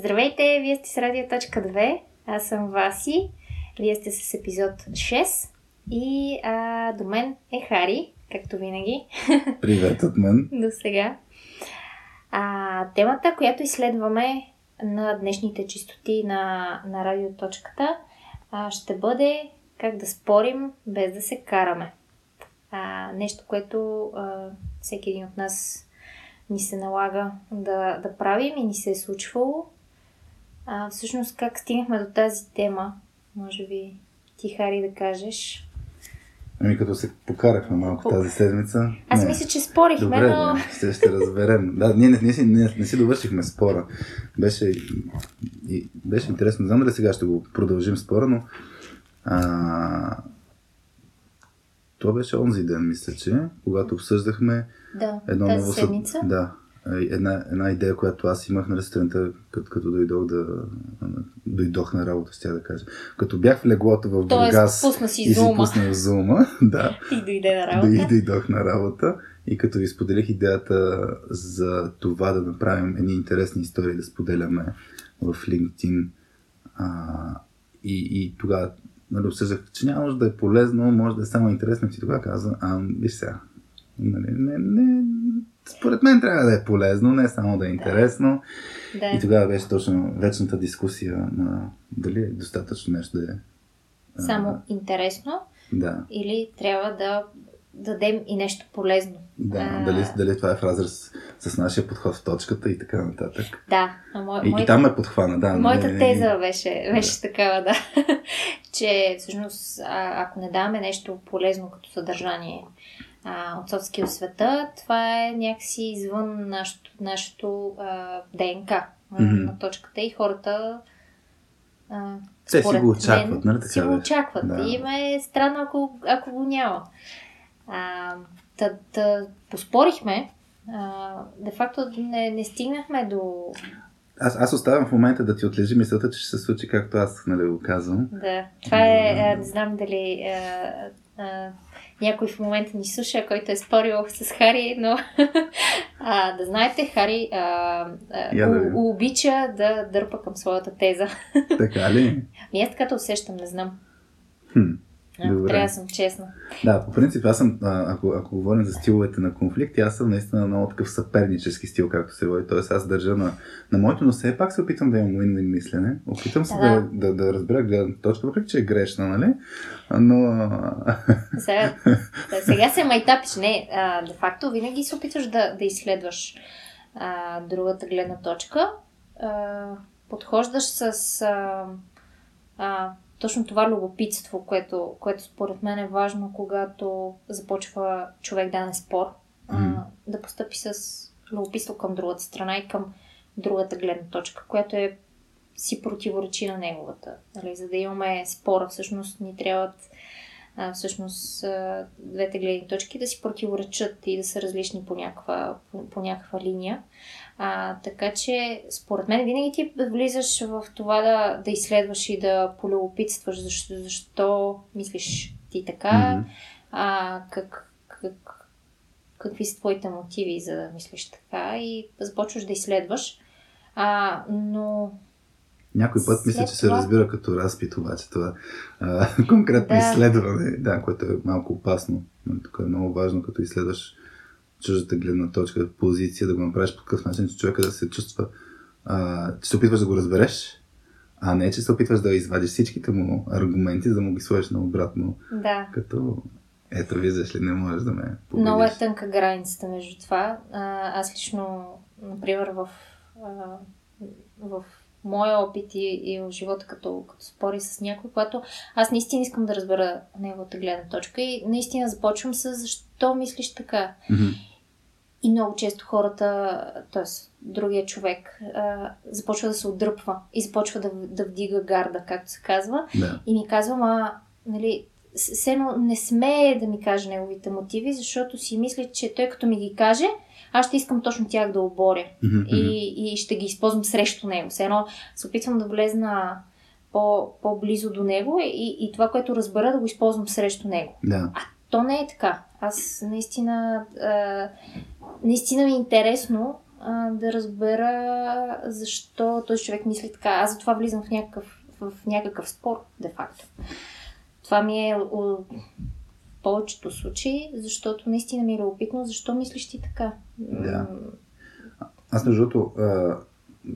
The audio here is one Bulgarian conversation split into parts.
Здравейте, вие сте с Радио.2, аз съм Васи, вие сте с епизод 6 и а, до мен е Хари, както винаги. Привет от мен. до сега. А, темата, която изследваме на днешните чистоти на, на радиоточката, а, ще бъде как да спорим без да се караме. А, нещо, което а, всеки един от нас ни се налага да, да правим и ни се е случвало. А, всъщност как стигнахме до тази тема? Може би ти, Хари, да кажеш. Ами като се покарахме малко По- тази седмица. Аз не. мисля, че спорихме, Добре, но... бе, ще, ще разберем. Да, ние не, не, си, не, не си довършихме спора. Беше, и, беше интересно. Знам дали сега ще го продължим спора, но а, това беше онзи ден, мисля, че, когато обсъждахме Да, едно тази ново седмица. Да, една, една идея, която аз имах на сутринта, като, като дойдох да дойдох на работа, ще да кажа. Като бях в леглото в Тоест, Бургас пусна си и си зума пуснах зума, да, и дойде на да работа. и дойдох на работа и като ви споделих идеята за това да направим едни интересни истории да споделяме в LinkedIn а, и, и тогава нали, обсъждах, че няма нужда да е полезно, може да е само интересно ти тогава каза, а, виж сега, нали, не, не, според мен трябва да е полезно, не само да е интересно. Да. И тогава беше точно вечната дискусия на дали е достатъчно нещо да е. а, Само интересно Да. или трябва да дадем и нещо полезно. Да, А, дали, дали това е в разрез с нашия подход в точката и така нататък. Да, а мо, И, моята, и там е подхвана, да. моята не, не, теза беше, беше такава, да. че всъщност, а, ако не даваме нещо полезно като съдържание а, от соцки от света, това е някакси извън нашето, нашето а, ДНК Мгм. на точката и хората а, Те си го очакват, нали така Си го беше? очакват. Да. И им е странно, ако, ако го няма. А, та, та, поспорихме. А, де факто не, не стигнахме до... Аз, аз оставям в момента да ти отлежи мисълта, че ще се случи както аз нали, го казвам. Да, това е... А, не знам дали... А, а, някой в момента ни слуша, който е спорил с Хари, но а, да знаете, Хари а, а, Я да у- обича да дърпа към своята теза. Така ли? Ми аз така усещам, не знам. Хм. Ако Добре. трябва да съм честна. Да, по принцип аз съм, ако, ако говорим за стиловете на конфликт, аз съм наистина много такъв съпернически стил, както се води. Тоест аз държа на, на моето, но все пак се опитам да имам win-win мислене. Опитам се Да, да, да, да разбера гледната точка, въпреки че е грешна, нали? Но Сега, да, сега се майтапиш. Не, а, де факто винаги се опитваш да, да изследваш а, другата гледна точка. А, подхождаш с а, а, точно това любопитство, което, което според мен е важно, когато започва човек да не спор. А, Мгм. да постъпи с любопитство към другата страна и към другата гледна точка, която е си противоречи на неговата. Нали? За да имаме спора, всъщност ни трябват а, всъщност а, двете гледни точки да си противоречат и да са различни по някаква, по, по някаква линия. А, така че, според мен, винаги ти влизаш в това да, да изследваш и да полюбопитстваш защо, защо мислиш ти така, мгм. а, как, как, какви са твоите мотиви за да мислиш така и започваш да изследваш. А, но някой път мисля, че се разбира като разпит, обаче това а, конкретно Да. изследване, да, което е малко опасно. Но Тук е много важно, като изследваш чуждата гледна точка, позиция, да го направиш по такъв начин, че човека да се чувства, а, че се опитваш да го разбереш, а не, че се опитваш да извадиш всичките му аргументи, за да му ги сложиш на обратно, да, като ето, виждаш ли, не можеш да ме победиш. Много е тънка границата между това. А, аз лично, например, в, а, в моя опит и, и в живота, като, като спори с някой, когато аз наистина искам да разбера неговата гледна точка и наистина започвам с защо мислиш така. Мгм. И много често хората, т.е. другия човек, а, започва да се отдръпва и започва да, да вдига гарда, както се казва. Да. И ми казва, ма, нали, все едно не смее да ми каже неговите мотиви, защото си мисли, че той като ми ги каже, аз ще искам точно тях да оборя и, и ще ги използвам срещу него. Все едно се опитвам да влезна по, по-близо до него и, и това, което разбера, да го използвам срещу него. Да. То не е така. Аз наистина, а, наистина ми е интересно а, да разбера защо този човек мисли така. Аз затова влизам в някакъв, в някакъв спор, де-факто. Това ми е в повечето случаи, защото наистина ми е любопитно, защо мислиш ти така. Да. Аз, между другото,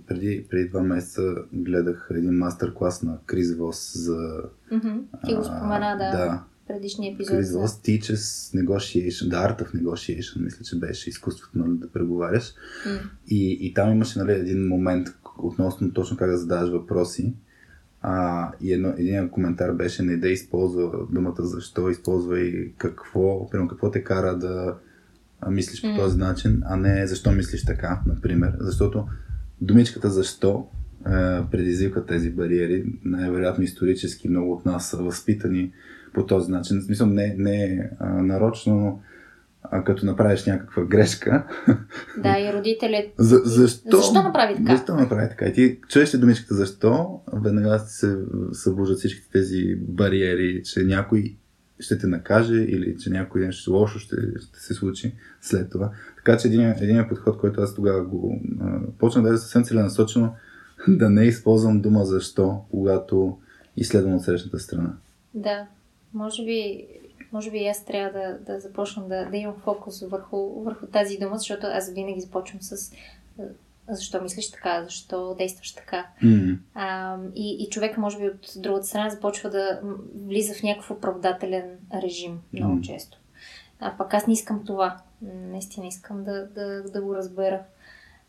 преди, преди два месеца гледах един мастер-клас на Крис Вос за... Mm-hmm. Ти го спомена, да. да предишния епизод. Крис Вос teaches negotiation, the art of negotiation, мисля, че беше изкуството нали, да преговаряш. Mm. И, и там имаше нали, един момент относно точно как да задаваш въпроси. А, и едно, един коментар беше не да използва думата защо, използвай какво, примерно какво те кара да мислиш по mm. този начин, а не защо мислиш така, например. Защото думичката защо е, предизвика тези бариери. Най-вероятно исторически много от нас са възпитани по този начин. В смисъл не, не а, нарочно, но а, като направиш някаква грешка. Да, и родителят. За, защо? Защо направи така? Защо направи така? И ти чуеш ли думичката защо, веднага се събуждат всички тези бариери, че някой ще те накаже или че някой нещо лошо ще, ще се случи след това. Така че един, един подход, който аз тогава го а, почнах да е съвсем целенасочено да не използвам дума защо, когато изследвам от срещната страна. Да, може би, може би аз трябва да, да започна да, да имам фокус върху, върху тази дума, защото аз винаги започвам с защо мислиш така, защо действаш така. Mm-hmm. А, и, и човек, може би от другата страна, започва да влиза в някакъв оправдателен режим много mm-hmm. често. А пък аз не искам това. Наистина искам да, да, да го разбера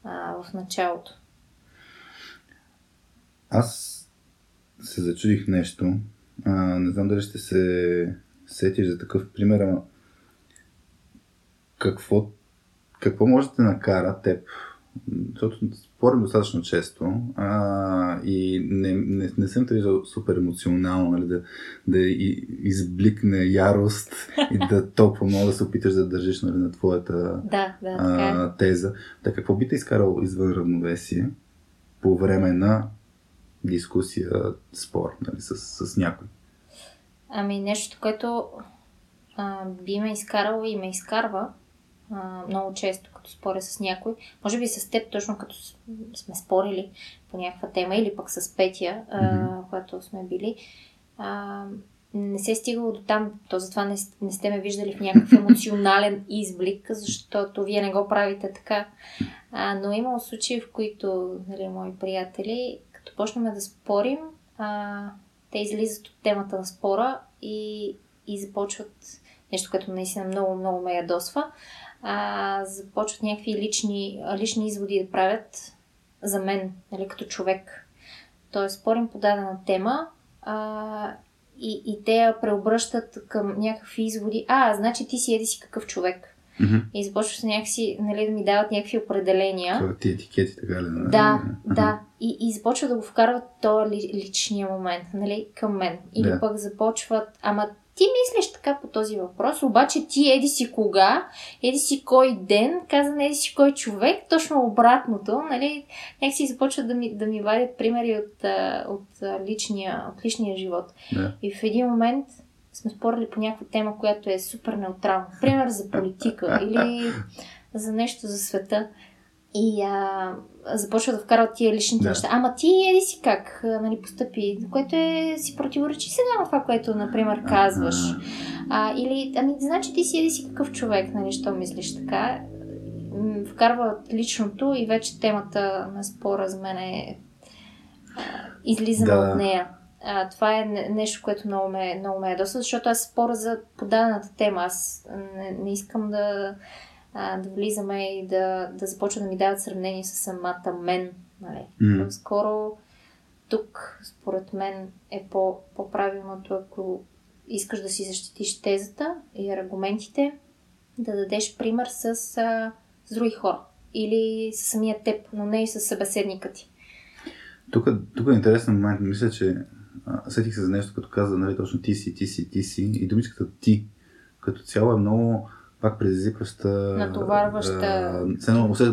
а, в началото. Аз се зачудих нещо. А, не знам дали ще се сетиш за такъв пример, ама какво, какво може да накара теб защото спорим достатъчно често а, и не, не, не съм виждал супер емоционално, нали, да, да избликне ярост и да толкова много да се опиташ да държиш нали, на твоята да, да, а, е. теза. Така, какво би те изкарал извън равновесие по време на дискусия, спор нали, с, с някой? Ами нещо, което а, би ме изкарало и ме изкарва а, много често, като споря с някой. Може би с теб, точно като сме спорили по някаква тема или пък с Петя, mm-hmm. когато сме били. А, не се е стигало до там, то затова не, не сте ме виждали в някакъв емоционален изблик, защото вие не го правите така. А, но имало случаи, в които нали, мои приятели, като почнем да спорим, а, те излизат от темата на спора и, и започват нещо, което наистина много, много ме ядосва а, започват някакви лични, лични изводи да правят за мен, нали, като човек. Тоест, спорим по дадена тема а, и, и те я преобръщат към някакви изводи. А, значи ти си еди си какъв човек. Mm-hmm. И започват някакси, нали, да ми дават някакви определения. Това ти етикети, така ли? Да, да. да. И, и започват да го вкарват този личния момент, нали, към мен. Или да. пък започват, ама ти мислиш така по този въпрос, обаче ти еди си кога, еди си кой ден, каза не еди си кой човек, точно обратното, нали, някакси започват да ми, да ми вадят примери от, от, личния, от личния живот. Да. И в един момент сме спорили по някаква тема, която е супер неутрална. Пример за политика или за нещо за света. И а, започва да вкарват тия личните да. неща. Ама ти еди си как нали, постъпи, което е, си противоречи сега на това, което, например, казваш. А, или, ами, значи ти си еди си какъв човек, нали, що мислиш така. Вкарват личното и вече темата на спора за мен е излизаме да. от нея. А, това е нещо, което много ме, много ме е доста, защото аз спора за подадената тема. Аз не, не искам да а, да влизаме и да, да започва да ми дават сравнение с самата мен. Нали. Mm. Скоро тук, според мен, е по, по-правилното, ако искаш да си защитиш тезата и аргументите, да дадеш пример с, а, с други хора или с самия теб, но не и с събеседника ти. Тук, тук е интересен момент. Мисля, че а, сетих се за нещо, като каза, нали, точно ти си, ти си, ти си. И думичката ти като цяло е много пак предизвикваща. Натоварваща.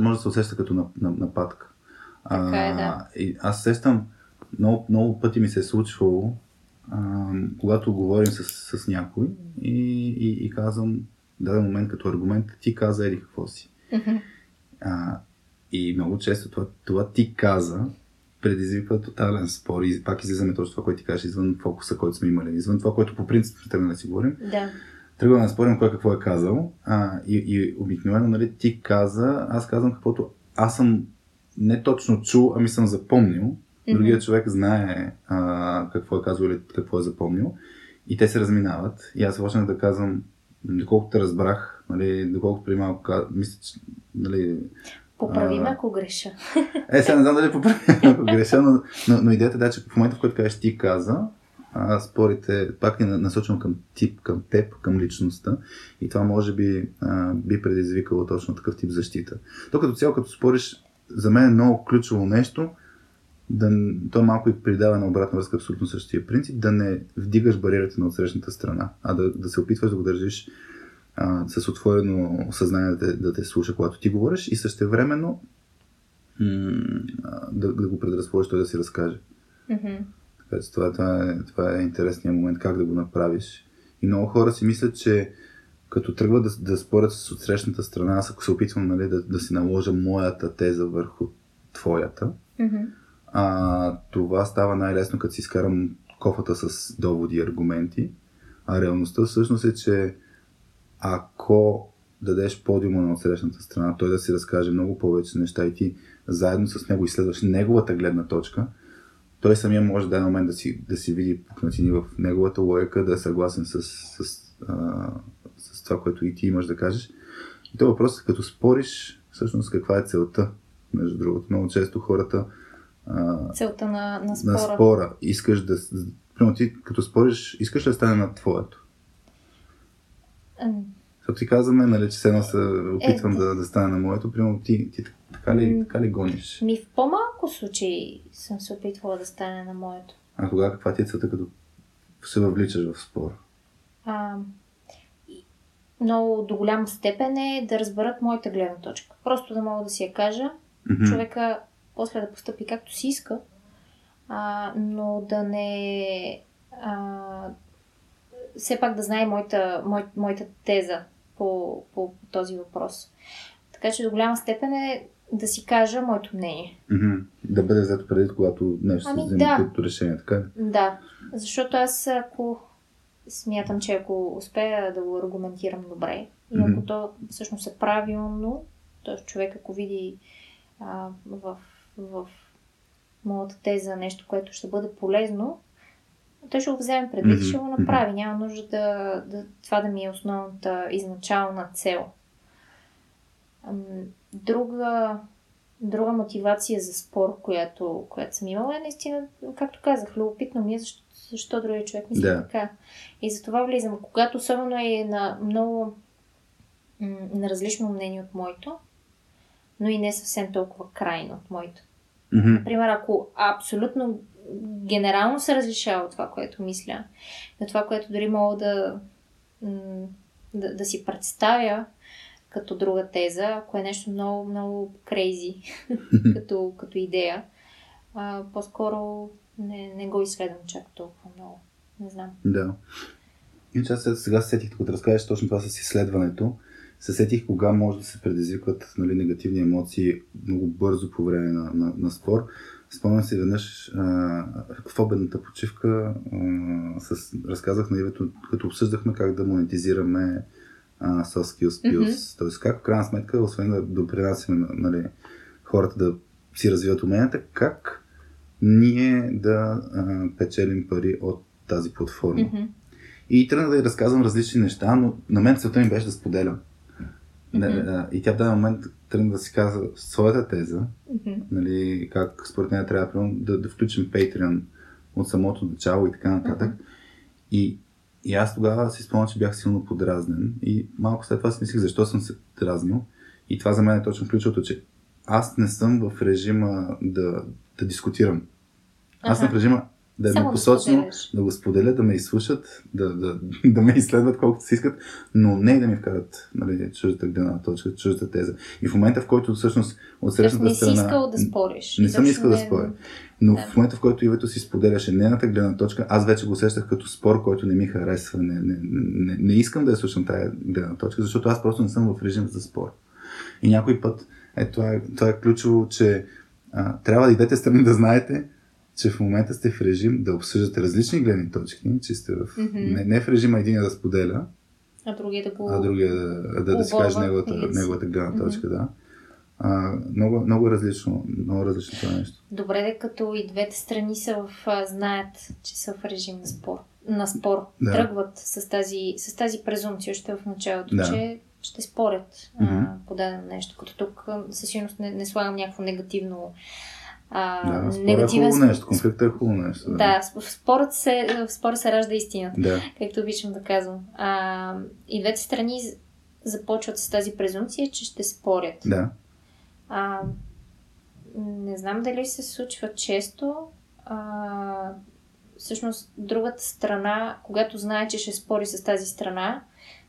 може да се усеща като нападка. Така е, да. И аз сещам, много, много пъти ми се е случвало, а, когато говорим с, с някой и, и, и казвам даден момент като аргумент, ти каза еди какво си. А, и много често това, това ти каза предизвиква тотален спор и пак излизаме точно това, което ти кажеш, извън фокуса, който сме имали, извън това, което по принцип тръгваме да си говорим. Да. Тръгваме да спорим кой какво е казал а, и, и обикновено нали, ти каза, аз казвам каквото аз съм не точно чул, ами съм запомнил. Другият човек знае а, какво е казал или какво е запомнил. И те се разминават. И аз почнах да казвам, доколкото разбрах, нали, доколкото при малко мисля, че нали, Поправи ме, ако греша. Е, сега не знам дали поправи ако греша, но, но, но идеята е, да, че в момента, в който кажеш ти каза, а, спорите пак е насочено към тип, към теб, към личността и това може би а, би предизвикало точно такъв тип защита. То като цяло, като спориш, за мен е много ключово нещо, да, то малко и придава на обратна връзка абсолютно същия принцип, да не вдигаш бариерите на отсрещната страна, а да, да се опитваш да го държиш а, с отворено съзнание да те, да те слуша, когато ти говориш и същевременно м- да, да го предразположиш той да си разкаже. Mm-hmm. Така че това, това, е, това е интересният момент, как да го направиш. И много хора си мислят, че като тръгват да, да спорят с отсрещната страна, аз ако се опитвам нали, да, да си наложа моята теза върху твоята, Mm-hmm. а, това става най-лесно, като си изкарам кофата с доводи и аргументи. А реалността всъщност е, че ако дадеш подиума на отсрещната страна, той да си разкаже много повече неща и ти заедно с него изследваш неговата гледна точка, той самия може да момент да си, да си види пукнатини в неговата логика, да е съгласен с, с, а, с това, което и ти имаш да кажеш. И то въпрос е като спориш, всъщност каква е целта, между другото. Много често хората а, Целта на, на спора. на спора искаш да... Примерно ти като спориш, искаш да стане на твоето? Защото ти казваме, нали, че се едно се опитвам Е, да, да стане на моето, примерно ти, ти така, ли, така ли гониш? Ми в по-малко случаи съм се опитвала да стане на моето. А тогава каква ти е целта, като се въвличаш в спор? А, много до голяма степен е да разберат моята гледна точка. Просто да мога да си я кажа, Мгм. човека после да постъпи както си иска, а, но да не. А, все пак да знае моята, мой, моята теза по, по този въпрос. Така че до голяма степен е да си кажа моето мнение. Мгм. Да бъде взето преди, когато нещо Ами се вземе да. като решение, така? Да, защото аз ако смятам, че ако успея да го аргументирам добре и ако то всъщност е правилно, т.е. човек ако види а, в, в моята теза нещо, което ще бъде полезно, той ще го вземе предвид и ще го направи. Няма нужда да, да, това да ми е основната изначална цел. Друга, друга мотивация за спор, която, която съм имала е наистина, както казах, любопитно ми е защо, защо другия човек мисли Да. така. И за това влизам. Когато особено е на много на различно мнение от моето, но и не съвсем толкова крайно от моето. Мгм. Например, ако абсолютно генерално се различава от това, което мисля, на това, което дори мога да, да, да си представя като друга теза, ако е нещо много, много крейзи като, като идея, а, по-скоро не, не го изследвам чак толкова много. Не знам. Да. Аз сега- сега се сетих, като разкажеш точно това с изследването, се сетих кога може да се предизвикват нали, негативни емоции много бързо по време на, на, на спор. Спомням си веднъж а, в обедната почивка а, с, разказах на Ивето, като обсъждахме как да монетизираме а, soft skills skills. Mm-hmm. Тоест как в крайна сметка, освен да допринасяме нали, хората да си развиват уменията, как ние да а, печелим пари от тази платформа. Мгм. И тръгнах да разказвам различни неща, но на мен целта ми беше да споделям. Не, а, И тя в даден момент тръгна да си каза своята теза, нали, как според нея трябва примерно, да, да включим Patreon от самото начало и така нататък. И, и аз тогава си спомням, че бях силно подразнен и малко след това си мислих защо съм се дразнил. И това за мен е точно ключовото, че аз не съм в режима да, да дискутирам. Аз съм в режима да е Само да да го споделят, да ме изслушат, да, да, да ме изследват колкото си искат, но не и да ми вкарат нали, чуждата гледна точка, чуждата теза. И в момента, в който всъщност от срещната не си страна... искал да спориш. Не съм искал да не- споря. Но Да. в момента, в който Ивето си споделяше нейната гледна точка, аз вече го усещах като спор, който не ми харесва. Не, не, не, не искам да я слушам тая гледна точка, защото аз просто не съм в режим за спор. И някой път Е, това, е, това е ключово, че а, трябва и двете страни да знаете, че в момента сте в режим да обсъждате различни гледни точки, че сте в, Мгм. не, не в режима един да споделя, А другия да го... а другия да, да, да си каже неговата, или- неговата гледна точка, да. А, много, много различно, много различно това нещо. Добре, де като и двете страни са в, знаят, че са в режим на спор. На спор. Да. Тръгват с тази, с тази презумпция още в началото, Да. че ще спорят Мгм. а, по дадено нещо. Като тук със сигурност не, не слагам някакво негативно. А, Да, е негативен хубаво см- нещо, конфликта е хубаво нещо. Да, в спорът се, в спора се ражда истината, Да, както обичам да казвам. А, и двете страни започват с тази презумпция, че ще спорят. да. А, не знам дали се случва често. А, всъщност, другата страна, когато знае, че ще спори с тази страна,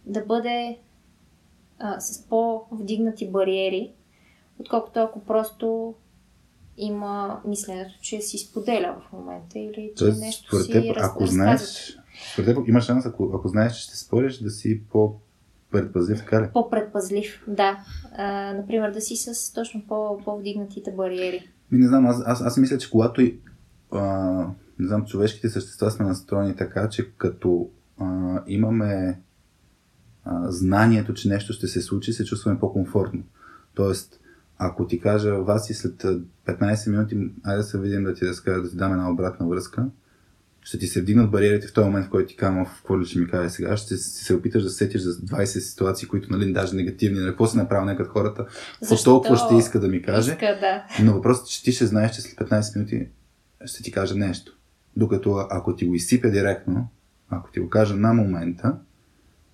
да бъде а, с по-вдигнати бариери, отколкото ако просто има мисленето, че си споделя в момента или че Тоест, нещо според си теб, раз, ако знаеш, според теб има шанс, ако, ако знаеш, че ще спориш, да си по-предпазлив, така ли? По-предпазлив, да. А, например, да си с точно по- по-вдигнатите бариери. Ми не знам, аз, аз, аз мисля, че когато и, а, не знам, човешките същества сме настроени така, че като а, имаме а, знанието, че нещо ще се случи, се чувстваме по-комфортно. Тоест, ако ти кажа, вас и след а, 15 минути, айде да се видим да ти разкажа, да ти дам една обратна връзка, ще ти се вдигнат бариерите в този момент, в който ти казвам, в какво ли ще ми каже сега, ще се опиташ да се сетиш за 20 ситуации, които, нали, даже негативни, нали, какво си направил нека хората, какво толкова ще иска да ми каже. Иска, да. Но въпросът е, че ти ще знаеш, че след 15 минути ще ти каже нещо. Докато ако ти го изсипя директно, ако ти го кажа на момента,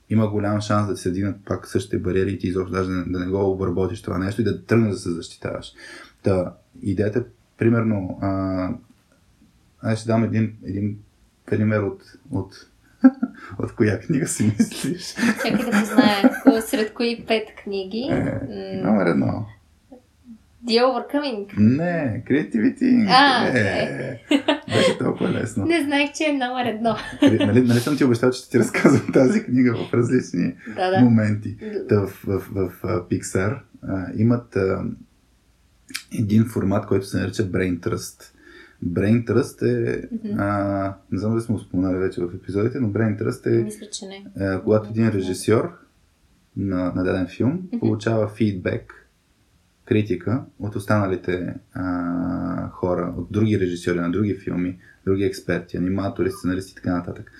има голям шанс да се дигнат пак същите бариери и ти изобщо даже да, да не го обработиш това нещо и да тръгнеш да се защитаваш. Та, идеята, примерно, а, аз ще дам един, един пример от, от, от коя книга си мислиш. Чакай да позная ко- сред кои пет книги. Е, Номер едно. The Overcoming. Не, Creativity. А, е, беше толкова лесно. Не знаех, че е номер едно. Нали, нали, нали съм ти обещал, че ще ти разказвам тази книга в различни Да, да. моменти. Та в, в, в, в Pixar а, имат а, един формат, който се нарича Brain Trust. Brain Trust е, Мгм. а, не знам дали сме споменали вече в епизодите, но Brain Trust е Мисля, че не. а, когато един режисьор на, на даден филм получава фидбек, критика от останалите а, хора, от други режисьори на други филми, други експерти, аниматори, сценаристи и така нататък.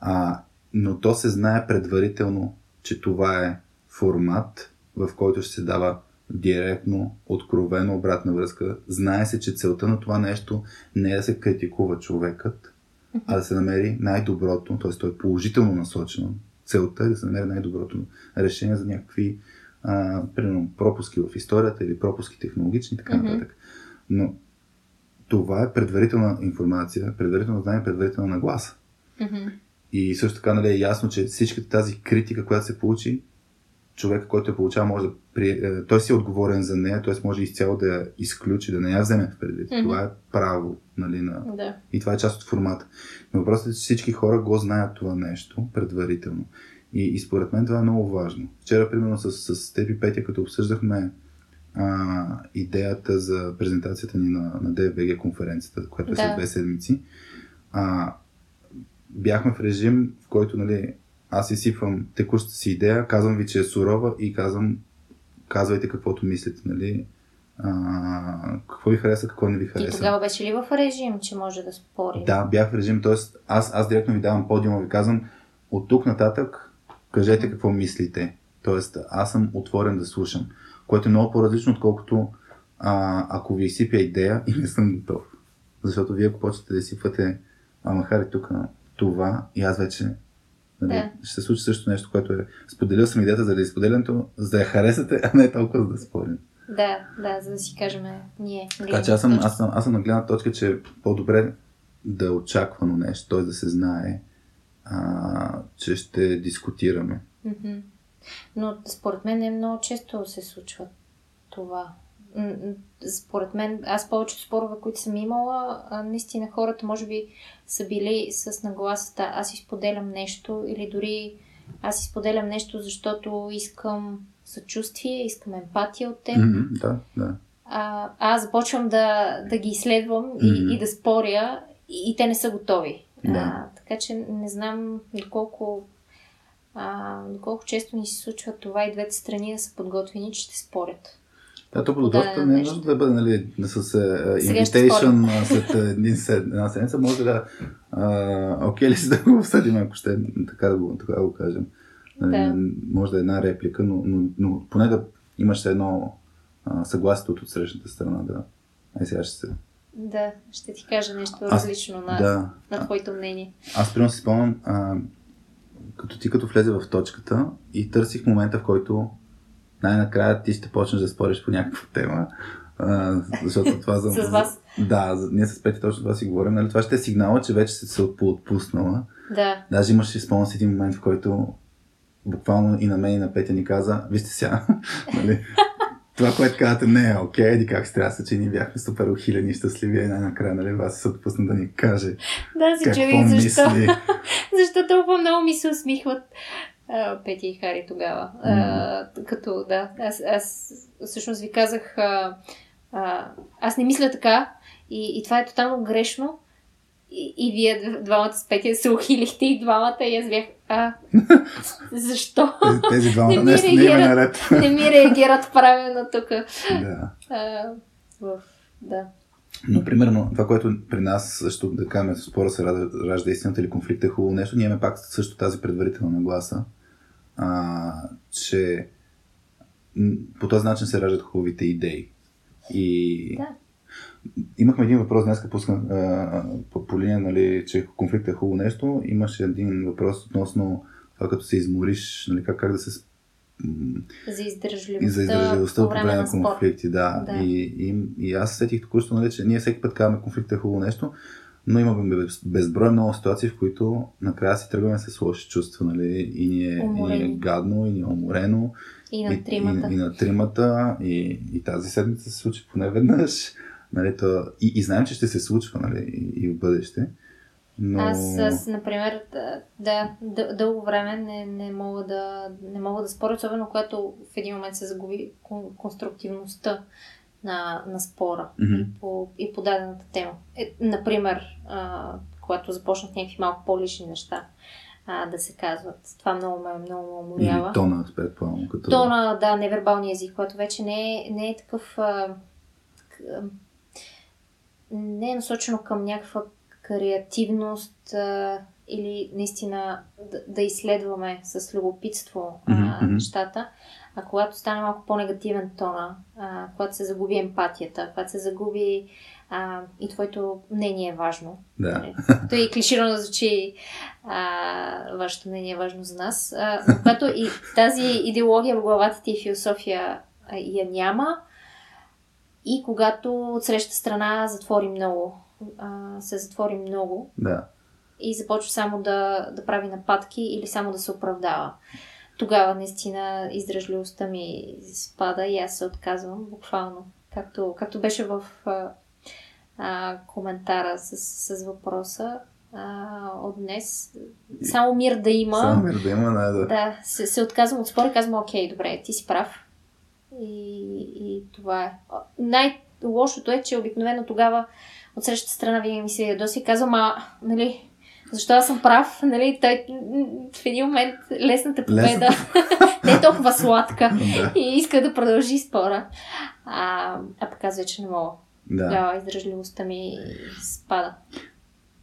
А, но то се знае предварително, че това е формат, в който ще се дава директно, откровено обратна връзка. Знае се, че целта на това нещо не е да се критикува човекът, а да се намери най-доброто, т.е. то е положително насочено. Целта е да се намери най-доброто решение за някакви а, примерно, пропуски в историята или пропуски технологични и така Мгм. нататък. Но това е предварителна информация, предварително знание, предварителна нагласа. Мгм. И също така нали, е ясно, че всичката тази критика, която се получи, човек, който я получава, може да при... е, той си е отговорен за нея, т.е. може изцяло да я изключи, да не я вземе в предвид. Мгм. Това е право нали, на, Да. и това е част от формата. Но въпросът е, че всички хора го знаят това нещо предварително. И, и според мен това е много важно. Вчера, примерно, с, с теб и Петя, като обсъждахме а, идеята за презентацията ни на, на DFBG конференцията, която е след Да. две седмици, а, бяхме в режим, в който нали, аз изсипвам текущата си идея, казвам ви, че е сурова и казвам, казвайте каквото мислите, нали, а, какво ви хареса, какво не ви Ти хареса. тогава беше ли в режим, че може да спори? Да, бях в режим, т.е. аз, аз директно ви давам подиума, ви казвам, от тук нататък кажете какво мислите. Тоест, аз съм отворен да слушам, което е много по-различно, отколкото а, ако ви изсипя идея и не съм готов. Защото вие ако почнете да изсипвате, ама хари тук това и аз вече нали, Да. ще се случи също нещо, което е споделил съм идеята заради споделянето, за да я харесате, а не толкова за да спорим. Да, да, за да си кажем ние. Така че аз съм, аз съм, аз съм на гледна точка, че е по-добре да е очаквано нещо, т.е. да се знае, а, че ще дискутираме. Но според мен не много често се случва това. Според мен, аз повечето спорове, които съм имала, наистина хората може би са били с нагласата аз изподелям нещо или дори аз изподелям нещо, защото искам съчувствие, искам емпатия от теб. Mm-hmm, да, да. А, аз започвам да, да ги изследвам Mm-hmm. и, и да споря, и, и те не са готови. Да. А, така че не знам доколко, а, доколко често ни се случва това и двете страни да са подготвени, че ще спорят. Да, то подготовката Да, не е нужно да бъде нали, с uh, invitation след един сед, една седмица. Може да... а, Окей ли си да го обсъдим, ако ще така да го, така да го кажем. Нали, Да. Може да е една реплика, но, но, но поне да имаш едно а, съгласие от срещната страна. Да. Ай сега ще се... Да, ще ти кажа нещо Аз- различно на, Да. на твоето мнение. Аз примерно си спомням, а, като ти като влезе в точката и търсих момента, в който най-накрая ти ще почнеш да спориш по някаква тема. А, защото това за... С вас. Да, за- ние с Пети точно това си говорим. Нали? Това ще е сигнала, че вече си се отпуснала. Да, Даже имаше, спомням си един момент, в който буквално и на мен и на Петя ни каза, вижте сега, нали, това, което казвате, не е окей, еди как се трябва, че ние бяхме супер ухилени и щастливи и най-накрая, нали, вас се отпусна да ни каже да се чуди защо. Защо толкова много ми се усмихват Пети и Хари тогава. А, като, да, аз, аз всъщност ви казах, а, аз не мисля така и, и това е тотално грешно. И, и вие двамата с Петя се ухилихте и двамата и аз бях, а, защо? Тези, двамата Не ми нещо не реагират. наред. не ми реагират правилно тук. да. А, в, да. Но, примерно, това, което при нас също, да кажем, спора се ражда, ражда истината или конфликта е хубаво нещо, ние имаме пак също тази предварителна нагласа, а, че по този начин се раждат хубавите идеи. И Да. Имахме един въпрос днес, пуснах а, по, по линия, нали, че конфликт е хубаво нещо. Имаше един въпрос относно това, като се измориш, нали, как, как да се За издържливостта, за издържливостта по по време на конфликти, да. Да. И, и, и аз сетих току-що, нали, че ние всеки път казваме конфликт е хубаво нещо, но имаме без, безброй много ситуации, в които накрая си тръгваме с лоши чувства, нали, и ни е, и ни е гадно, и ни е уморено. И на тримата. И, и, и на тримата, и, и тази седмица се случи поне веднъж. Нали, то, и, и знаем, че ще се случва нали, и, и в бъдеще. Но... Аз, аз, например, да, да, дъл- дълго време не, не, мога да, не мога да споря, особено когато в един момент се загуби кон- конструктивността на, на спора Мгм. и, по, и по дадената тема. Е, например, а, когато започнат някакви малко по-лични неща а, да се казват. Това много ме, много ме уморява. тона, предполагам. Като... Тона, да, невербалния език, който вече не е, не е такъв. А, не е насочено към някаква креативност а, или наистина да, да изследваме с любопитство а, мгм. нещата. А когато стане малко по-негативен тона, а, когато се загуби емпатията, когато се загуби а, и твоето мнение е важно. Да. Нали, То и клиширано звучи а, вашето мнение е важно за нас. А, но когато и тази идеология в главата ти и философия а, я няма и когато от среща страна затвори много, а, се затвори много да. и започва само да, да прави нападки или само да се оправдава. Тогава наистина издръжливостта ми спада и аз се отказвам буквално. Както, както беше в а, а, коментара с, с въпроса а, от днес. Само мир да има. Само мир да има, да, да. Да, се, се отказвам от спор и казвам, окей, добре, ти си прав. И, и това е. Най-лошото е, че обикновено тогава от срещата страна винаги ми се ядоси и казвам, а, нали, защо аз съм прав, нали, той в един момент лесната победа не е толкова сладка и иска да продължи спора. А, а пък аз вече не мога. да. Тогава издръжливостта ми спада.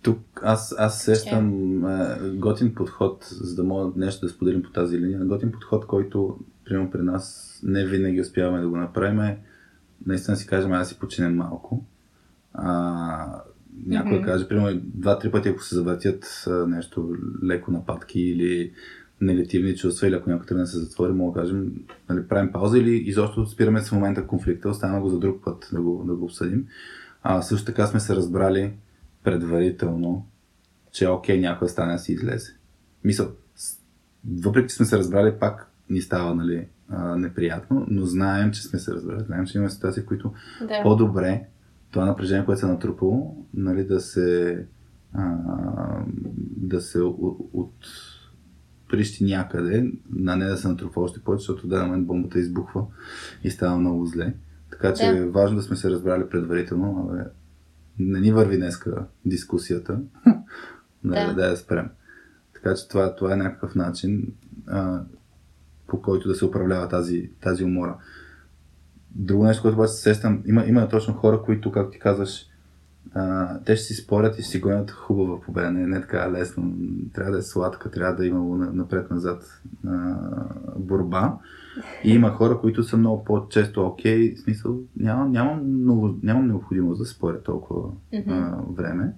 Тук аз, аз сещам е, готин подход, за да мога нещо да споделим по тази линия. Готин подход, който, примерно при нас, не винаги успяваме да го направим. Наистина си кажем, аз си починем малко. А, някой mm-hmm. каже, примерно, два-три пъти, ако се завъртят нещо леко нападки или негативни чувства, или ако някой тръгне да се затвори, мога да кажем, нали, правим пауза или изобщо спираме в момента конфликта, оставяме го за друг път да го, да го обсъдим. А, също така сме се разбрали предварително, че окей някой да стане да си излезе. Мисъл, с- въпреки че сме се разбрали, пак ни става нали, а, неприятно, но знаем, че сме се разбрали. Знаем, че има ситуации, в които Да. по-добре това напрежение, което се е натрупало, нали, да се а, да се от, от прищи някъде, на не да се натрупва още повече, защото в даден момент бомбата избухва и става много зле. Така че Да. е важно да сме се разбрали предварително. Абе, не ни върви днеска дискусията. да, Да. да. да я спрем. Така че това, това е някакъв начин, а, по който да се управлява тази, тази умора. Друго нещо, което обаче се сещам, има, има точно хора, които, както ти казваш, а, те ще си спорят и ще си гонят хубава победа. Не, не е така лесно. Трябва да е сладка, трябва да има на- напред-назад а, борба. И има хора, които са много по-често окей, в смисъл, нямам, нямам, нямам необходимост да споря толкова а, време.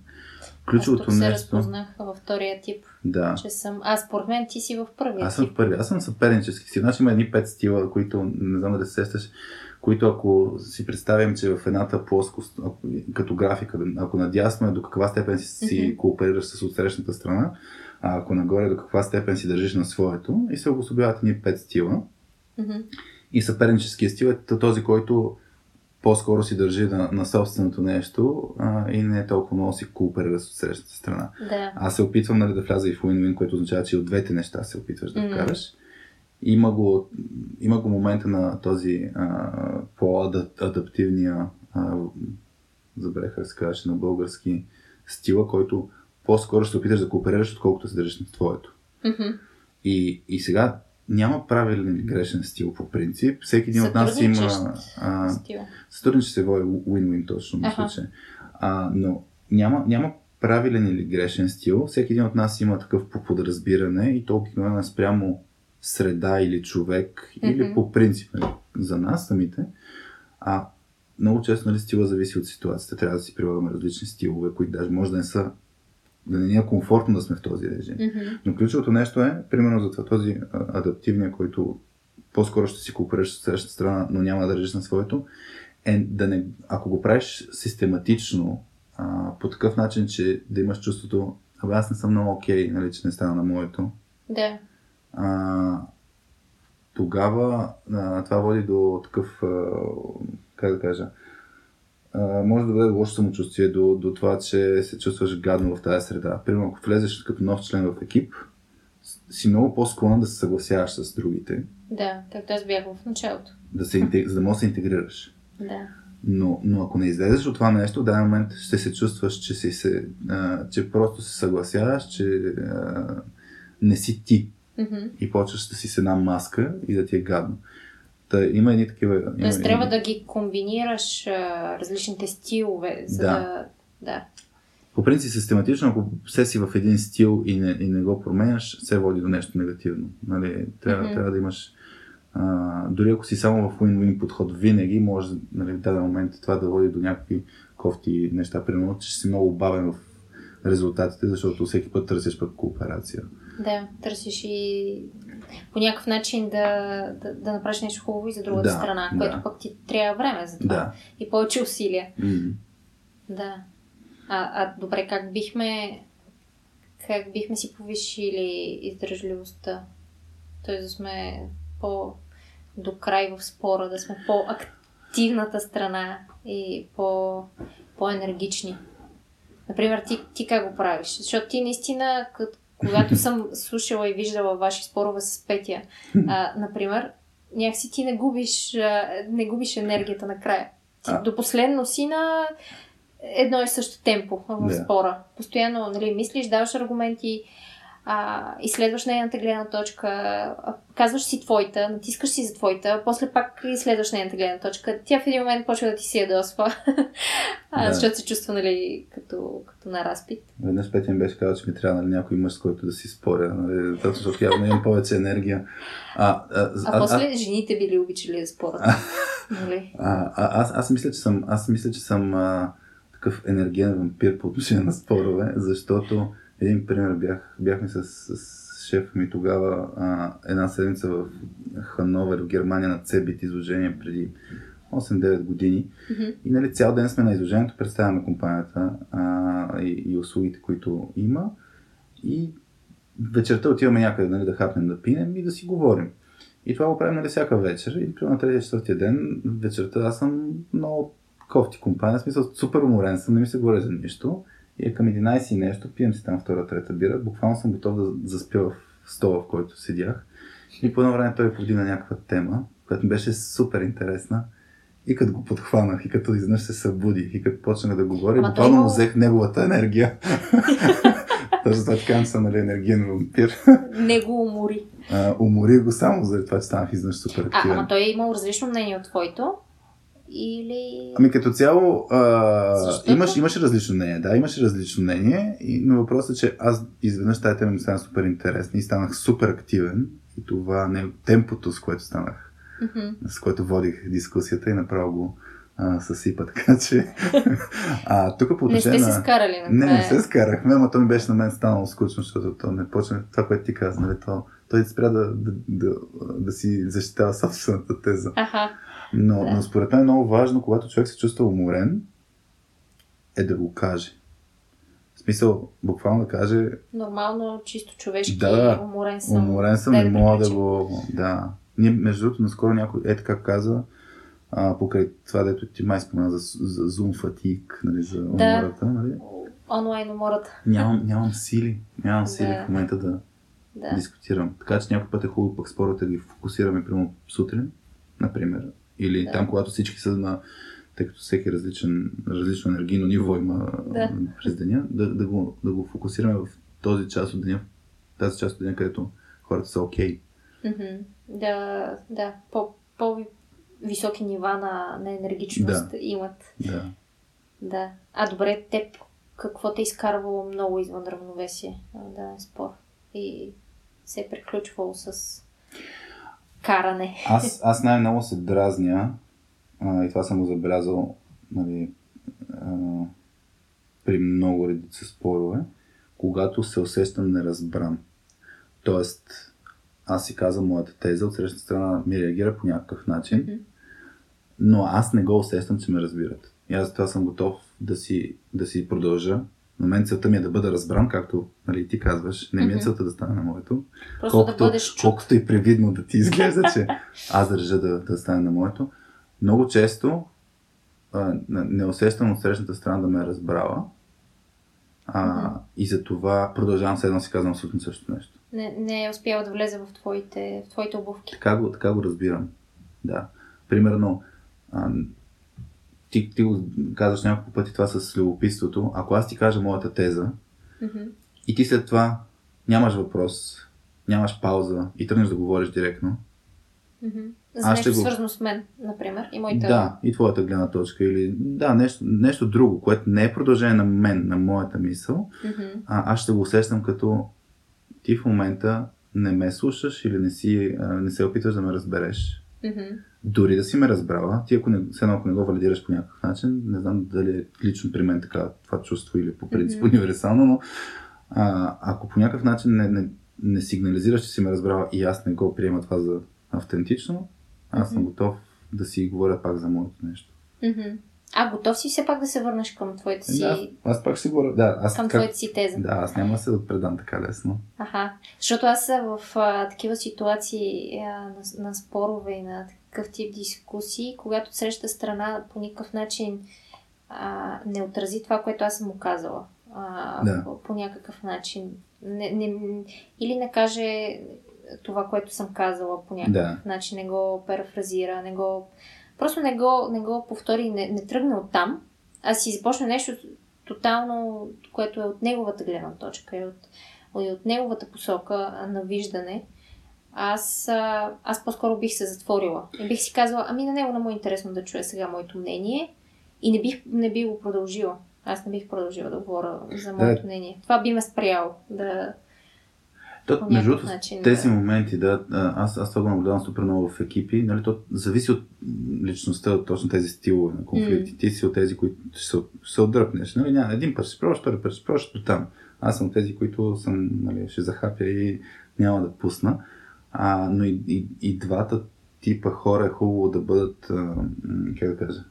Аз Ключовото тук се нещо. разпознах във втория тип, Да. че съм... А, според мен ти си в първия Аз съм в първи. Аз съм съпернически стил. Значи има едни пет стила, които не знам да се сещаш, които ако си представим, че в едната плоскост, като графика, ако надясно е до каква степен си, си Мгм. кооперираш с отсрещната страна, а ако нагоре до каква степен си държиш на своето и се обособяват едни пет стила. И съперническия стил е този, който по-скоро си държи на, на собственото нещо а, и не е толкова много си кооперира с отсрещната страна. Да. Аз се опитвам нали, да вляза и в win-win, което означава, че от двете неща се опитваш да вкараш. Има го, има го момента на този а, по-адаптивния, а, забравих как се казваше на български, стила, който по-скоро ще се опиташ да кооперираш, отколкото се държиш на твоето. Мгм. И, и сега няма правилен или грешен стил по принцип. Всеки един от нас има... А, Стил. Сътрудничество се води win-win точно, мисля, че. А, но няма, няма правилен или грешен стил. Всеки един от нас има такъв по подразбиране и то обикновено е спрямо среда или човек, или Мгм. по принцип нали, за нас самите. А много често нали, стила зависи от ситуацията. Трябва да си прилагаме различни стилове, които даже може да не са да не ни е комфортно да сме в този режим. Мгм. Но ключовото нещо е, примерно за този адаптивния, който по-скоро ще си кооперираш с следващата страна, но няма да държиш на своето, е да не, ако го правиш систематично, а, по такъв начин, че да имаш чувството, абе аз не съм много окей, нали, че не стана на моето, Да. а, тогава а, това води до такъв, а, как да кажа, а, може да бъде лошо самочувствие до, до това, че се чувстваш гадно в тази среда. Примерно, ако влезеш като нов член в екип, си много по-склонен да се съгласяваш с другите, Да, както аз бях в началото. да се, за да можеш да се интегрираш. Да. Но, но ако не излезеш от това нещо, в даден момент ще се чувстваш, че, си се, а, че просто се съгласяваш, че а, не си ти Мгм. и почваш да си с една маска и да ти е гадно. Та, има едни такива... Има, Тоест трябва има- да ги комбинираш а, различните стилове, за Да. да... Да. По принцип, систематично, ако се си в един стил и не, и не го променяш, се води до нещо негативно. Нали? Трябва, Мгм. трябва да имаш... А, дори ако си само в win-win подход, винаги може нали, в даден момент това да води до някакви кофти неща. Примерно, че си много бавен в резултатите, защото всеки път търсиш пък кооперация. Да, търсиш и по някакъв начин да, да, да направиш нещо хубаво и за другата Да, страна, да. което пък ти трябва време за това. Да. И повече усилия. М. Да. А, а добре, как бихме как бихме си повишили издържливостта? Т.е. да сме по до край в спора, да сме по-активната страна и по, по-енергични. Например, ти, ти как го правиш? Защото ти наистина, кът, когато съм слушала и виждала ваши спорове с Петя, а, например, някакси ти не губиш, а, не губиш енергията накрая. Ти А. до последно си на едно и също темпо в Да. спора. Постоянно нали, мислиш, даваш аргументи, а, изследваш нейната гледна точка, а, казваш си твоята, натискаш си за твоята, после пак изследваш нейната гледна точка. Тя в един момент почва да ти се ядосва, а, Да. защото се чувства нали, като, като на разпит. Веднъж Петя ми беше казал, че ми трябва нали, някой мъж, с който да си споря, нали, защото явно имам повече енергия. А, а, А, после жените били обичали да спорят. нали? А, а, аз, аз мисля, че съм, аз мисля, че съм а, такъв енергиен вампир по отношение на спорове, защото един пример бях, бяхме с, с шефа ми тогава а, една седмица в Хановер, в Германия на Цебит изложение преди 8-9 години. Мгм. И нали, цял ден сме на изложението, представяме компанията а, и, и услугите, които има. И вечерта отиваме някъде нали, да хапнем, да пинем и да си говорим. И това го правим нали, всяка вечер. И на третия, четвъртия ден, вечерта, аз съм много кофти компания, в смисъл супер уморен съм, не ми се говори за нищо. И е към 11 и нещо, пием си там втора, трета бира, буквално съм готов да заспя в стола, в който седях. И по едно време той повдигна някаква тема, която ми беше супер интересна. И като го подхванах, и като изведнъж се събудих, и като почнах да говоря, Ама буквално му взех неговата енергия. Точно това така съм нали, енергиен вампир. Не го умори. А, уморих го само заради това, че станах изведнъж супер А, активен. ама той е имал различно мнение от твоето? Или... Ами като цяло а, Защото? имаш, имаше различно мнение. Да, имаше различно мнение, и, но въпросът е, че аз изведнъж тази тема ми стана супер интересна и станах супер активен. И това не темпото, с което станах, Мгм. с което водих дискусията и направо го а, съсипа. Така че а, тук по Не отношение сте се на... скарали Не, не накрая. се скарахме, ама то ми беше на мен станало скучно, защото то не почна това, което ти каза, нали, то, той спря да, да, да, да си защитава собствената теза. Аха. Но, Да. но според мен е много важно, когато човек се чувства уморен, е да го каже. В смисъл, буквално да каже, Нормално, чисто човешки, Да, уморен съм. уморен съм, не мога да го... Да. Ние, между другото, наскоро някой е така каза, а, покрай това, дето ти май спомена за, за Zoom фатик, нали, за умората, нали? Онлайн умората. Нямам, нямам сили. Нямам сили Да. в момента да, Да. дискутирам. Така че някой път е хубаво пък спорите да ги фокусираме прямо сутрин, например. Или Да. там, когато всички са на тъй като всеки е различен, различно енергийно ниво има Да. през деня, да, да, го, да го фокусираме в този част от деня, тази част от деня, където хората са окей. Мгм. Да, да. По, по-високи нива на, на енергичност имат. Да. Да. А добре, теб какво те е изкарвало много извън равновесие? Да, спор. И се е приключвало с каране. Аз, аз най-много се дразня, а, и това съм го забелязал нали, а, при много редица спорове, когато се усещам неразбран. Тоест, аз си казвам моята теза, от срещната страна ми реагира по някакъв начин, но аз не го усещам, че ме разбират. И аз затова съм готов да си, да си продължа. На мен целта ми е да бъда разбран, както нали, ти казваш. Не ми е целта да стане на моето. Просто колкото, да бъдеш чут. колкото и привидно да ти изглежда, че аз държа да, да стане на моето. Много често а, не усещам от срещната страна да ме е разбрала. А. И за това продължавам се едно си казвам абсолютно същото нещо. Не, не е успяла да влезе в твоите, в твоите обувки. Така го, така го разбирам. Да. Примерно, а, ти, ти го казваш няколко пъти това с любопитството. Ако аз ти кажа моята теза Мгм. и ти след това нямаш въпрос, нямаш пауза и тръгнеш да говориш директно, Мгм. За Аз нещо ще го- свързано с мен, например. И моята... Да, и твоята гледна точка или да, нещо, нещо друго, което не е продължение на мен, на моята мисъл, Мгм. а аз ще го усещам като ти в момента не ме слушаш или не, си, а, не се опитваш да ме разбереш. Дори да си ме разбрала, ти ако не, едно, ако не го валидираш по някакъв начин, не знам дали е лично при мен така това чувство или по принцип Мгм. универсално, но а, ако по някакъв начин не, не, не сигнализираш, че си ме разбрала и аз не го приема това за автентично, аз съм Мгм. готов да си говоря пак за моето нещо. Мгм. А, готов си все пак да се върнеш към твоята си, Да, аз пак ще говоря. Да, аз, към как... твоята си теза. да, аз няма да се отпредам така лесно. Аха. Защото аз в а, такива ситуации а, на, на спорове и на такъв тип дискусии, когато среща страна по никакъв начин а, не отрази това, което аз съм му казала. А, Да. по, по някакъв начин. Не, не, или не каже това, което съм казала по някакъв Да. начин, не го парафразира, не го... Просто не го, не го повтори, не, не тръгне от там, а си започне нещо тотално, което е от неговата гледна точка и от, и от неговата посока на виждане. Аз, аз по-скоро бих се затворила. И бих си казала, ами на него не му е интересно да чуе сега моето мнение и не бих, не би го продължила. Аз не бих продължила да говоря за моето мнение. Това би ме спряло да... То, По между другото, начин, тези да. моменти, да, аз, аз това го наблюдавам супер много в екипи, нали, то зависи от личността, от точно тези стилове на конфликти. М. Ти си от тези, които ще се, се отдръпнеш. Нали, няма, един път ще спробваш, втори път ще спробваш до там. Аз съм тези, които съм, нали, ще захапя и няма да пусна. А, но и, и, и двата типа хора е хубаво да бъдат, а, как да кажа,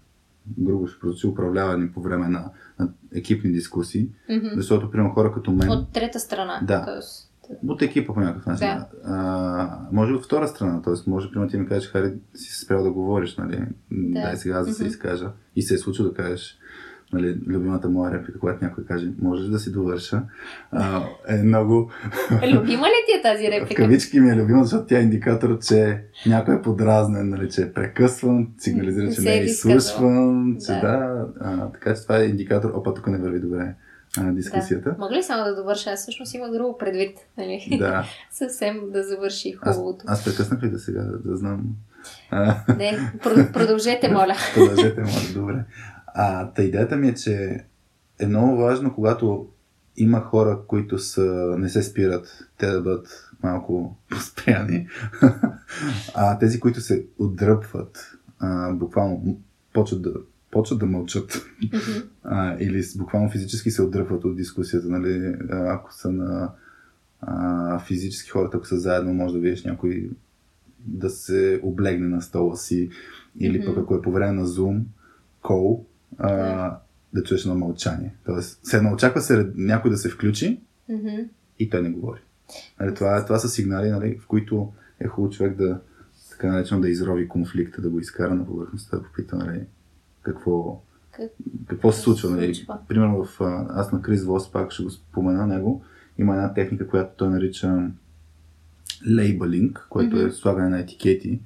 грубо ще прозвучи, управлявани по време на, на екипни дискусии, Мгм. защото, примерно, хора като мен... От трета страна. Да. Тоест, От екипа по някакъв начин. Да. А, може от втора страна, т.е. може примерно ти ми кажеш, Хари, си спрял да говориш, нали? Да. Дай сега аз да се изкажа. И се е случило да кажеш нали, любимата моя реплика, когато някой каже, можеш да си довърша, а, е много... Любима ли ти е тази В реплика? кавички ми е любима, защото тя е индикатор, че някой е подразнен, нали, че е прекъсван, сигнализира, че не е е изслушван, че Да. да. а, така че това е индикатор, опа, тук не върви добре а, дискусията. Мога ли само да довърша? Аз всъщност имах друго предвид. Нали? Да. Съвсем да завърши Аз, хубавото. аз прекъснах ли да сега, да, да знам? Не, про- продължете, моля. Продължете, моля, добре. А, та идеята ми е, че е много важно, когато има хора, които са, не се спират, те да бъдат малко спряни. а тези, които се отдръпват, а, буквално почват да, почват да мълчат Мгм. а, или буквално физически се отдръпват от дискусията, нали? Ако са на а, физически хората, ако са заедно, може да видиш някой да се облегне на стола си или Мгм. пък ако е по време на Zoom, call, а, Да. да чуеш едно мълчание. Тоест, се очаква се някой да се включи Мгм. и той не говори. Нали, това, това са сигнали, нали, в които е хубаво човек да така наречено да изрови конфликта, да го изкара на повърхността, да попита нали, какво, Как- какво се случва. Нали. Примерно в, аз на Крис Вос пак ще го спомена него, има една техника, която той нарича лейбълинг, което е Мгм. слагане на етикети.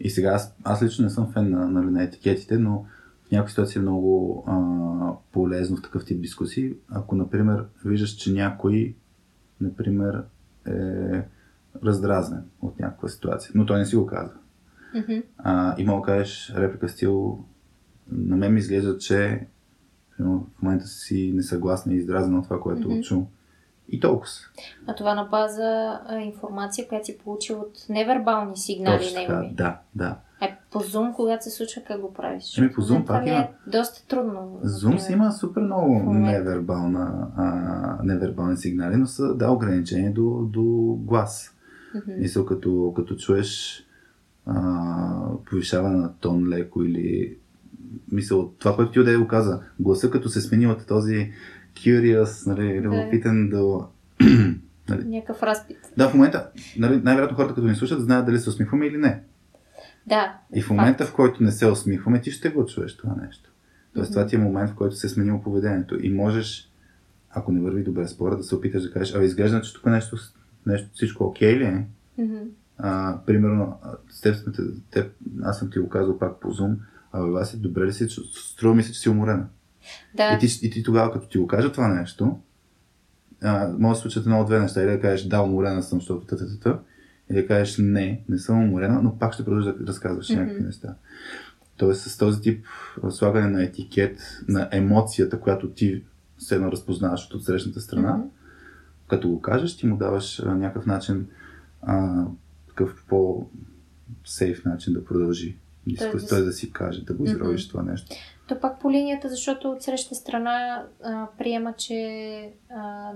И сега аз, аз лично не съм фен на, нали, на етикетите, но в някакви ситуации е много а, полезно в такъв тип дискусии. Ако, например, виждаш, че някой, например, е раздразнен от някаква ситуация, но той не си го казва. Мгм. А, и мога да кажеш реплика стил, на мен ми изглежда, че в момента си несъгласна и издразнена от това, което Мгм. чу. И толкова. А това на база а, информация, която си получил от невербални сигнали Точно негови. да, да. А по Zoom, когато се случва, как го правиш? Ами, по Zoom пак ми има. е доста трудно. Zoom си има супер много невербална, а, невербални сигнали, но са да ограничени до, до глас. Мгм. Мисъл, като, като чуеш а, повишаване на тон леко или мисъл, това, което ти отде го каза, гласа като се смени от този curious, нали, любопитен до... нали, Някакъв разпит. да, в момента, нали, най-вероятно хората, като ни слушат, знаят дали се усмихваме или не. Да. И в факт. момента, в който не се усмихваме, ти ще го чуеш това нещо. Тоест, Мгм. това ти е момент, в който се е сменило поведението. И можеш, ако не върви добре спора, да се опиташ да кажеш, а изглежда, че тук нещо, нещо всичко окей ли е? Мгм. А, примерно, с теб, сме, теб, аз съм ти го казал пак по Zoom, а Васи, добре ли си? Струва ми се, че си уморена. Да. И, ти, и ти тогава, като ти го кажа това нещо, а, може да случат едно от две неща. Или да кажеш, да, уморена съм, защото та, та, или да кажеш, не, не съм уморена, но пак ще продължиш да разказваш Мгм. някакви неща. Тоест, с този тип слагане на етикет, на емоцията, която ти все едно разпознаваш от отсрещната страна, Мгм. като го кажеш, ти му даваш а, някакъв начин, а, такъв по-сейф начин да продължи дискусия, да той с- да си каже, да го изровиш това нещо. То пак по линията, защото от среща страна а, приема, че, а,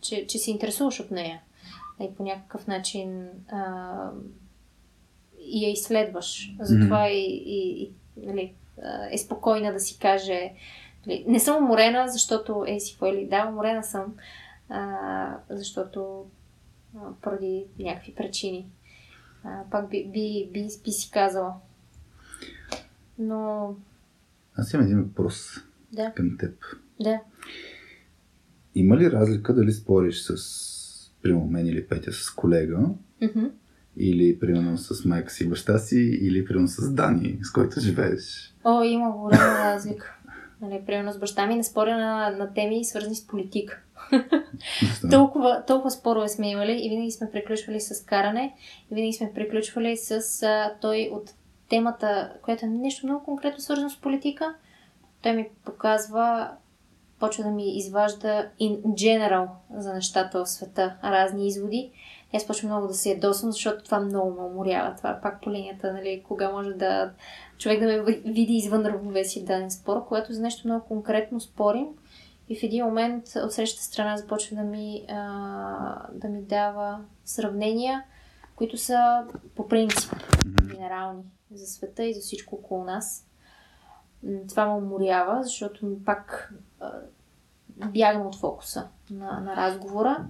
че, че се интересуваш от нея. И по някакъв начин а, и я изследваш. Затова и, и, и нали, е спокойна да си каже нали, не съм уморена, защото е си или да, уморена съм, а, защото а, поради някакви причини. А, пак би, би, би, би си казала. Но Аз имам един въпрос да, към теб. да. Има ли разлика дали спориш с, примерно, мен или Петя с колега, Мгм. или, примерно, с майка си, баща си, или, примерно, с Дани, с който живееш? О, има голяма разлика. Нали, примерно с баща ми не споря на, на теми, свързани с политика. Толкова, толкова спорове сме имали и винаги сме приключвали с каране и винаги сме приключвали с а, той от темата, която е нещо много конкретно свързано с политика. Той ми показва, почва да ми изважда in general за нещата в света, разни изводи. И Аз почвам много да се ядосвам, защото това много ме уморява. Това е пак по линията, нали, кога може да човек да ме види извън равновесие даден спор, когато за нещо много конкретно спорим и в един момент от срещата страна започва да ми, а, да ми дава сравнения, които са по принцип генерални за света и за всичко около нас. Това ме уморява, защото пак бягам от фокуса на, на разговора.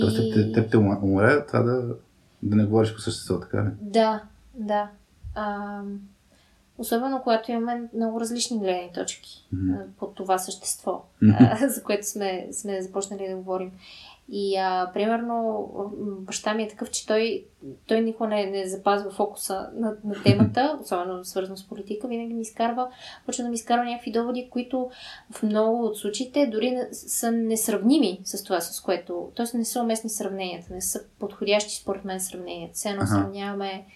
Тоест, теб, теб, теб те ума- уморя това да, да не говориш по същество, така ли? Да, да. А, Особено когато имаме много различни гледни точки а, по това същество, а, за което сме, сме започнали да говорим. И а, примерно баща ми е такъв, че той, той никога не, не запазва фокуса на, на темата, особено свързано с политика, винаги ми изкарва, почва да ми изкарва някакви доводи, които в много от случаите дори не, са несравними с това, с което... Тоест не са уместни сравненията, не са подходящи според мен сравненията. Все едно сравняваме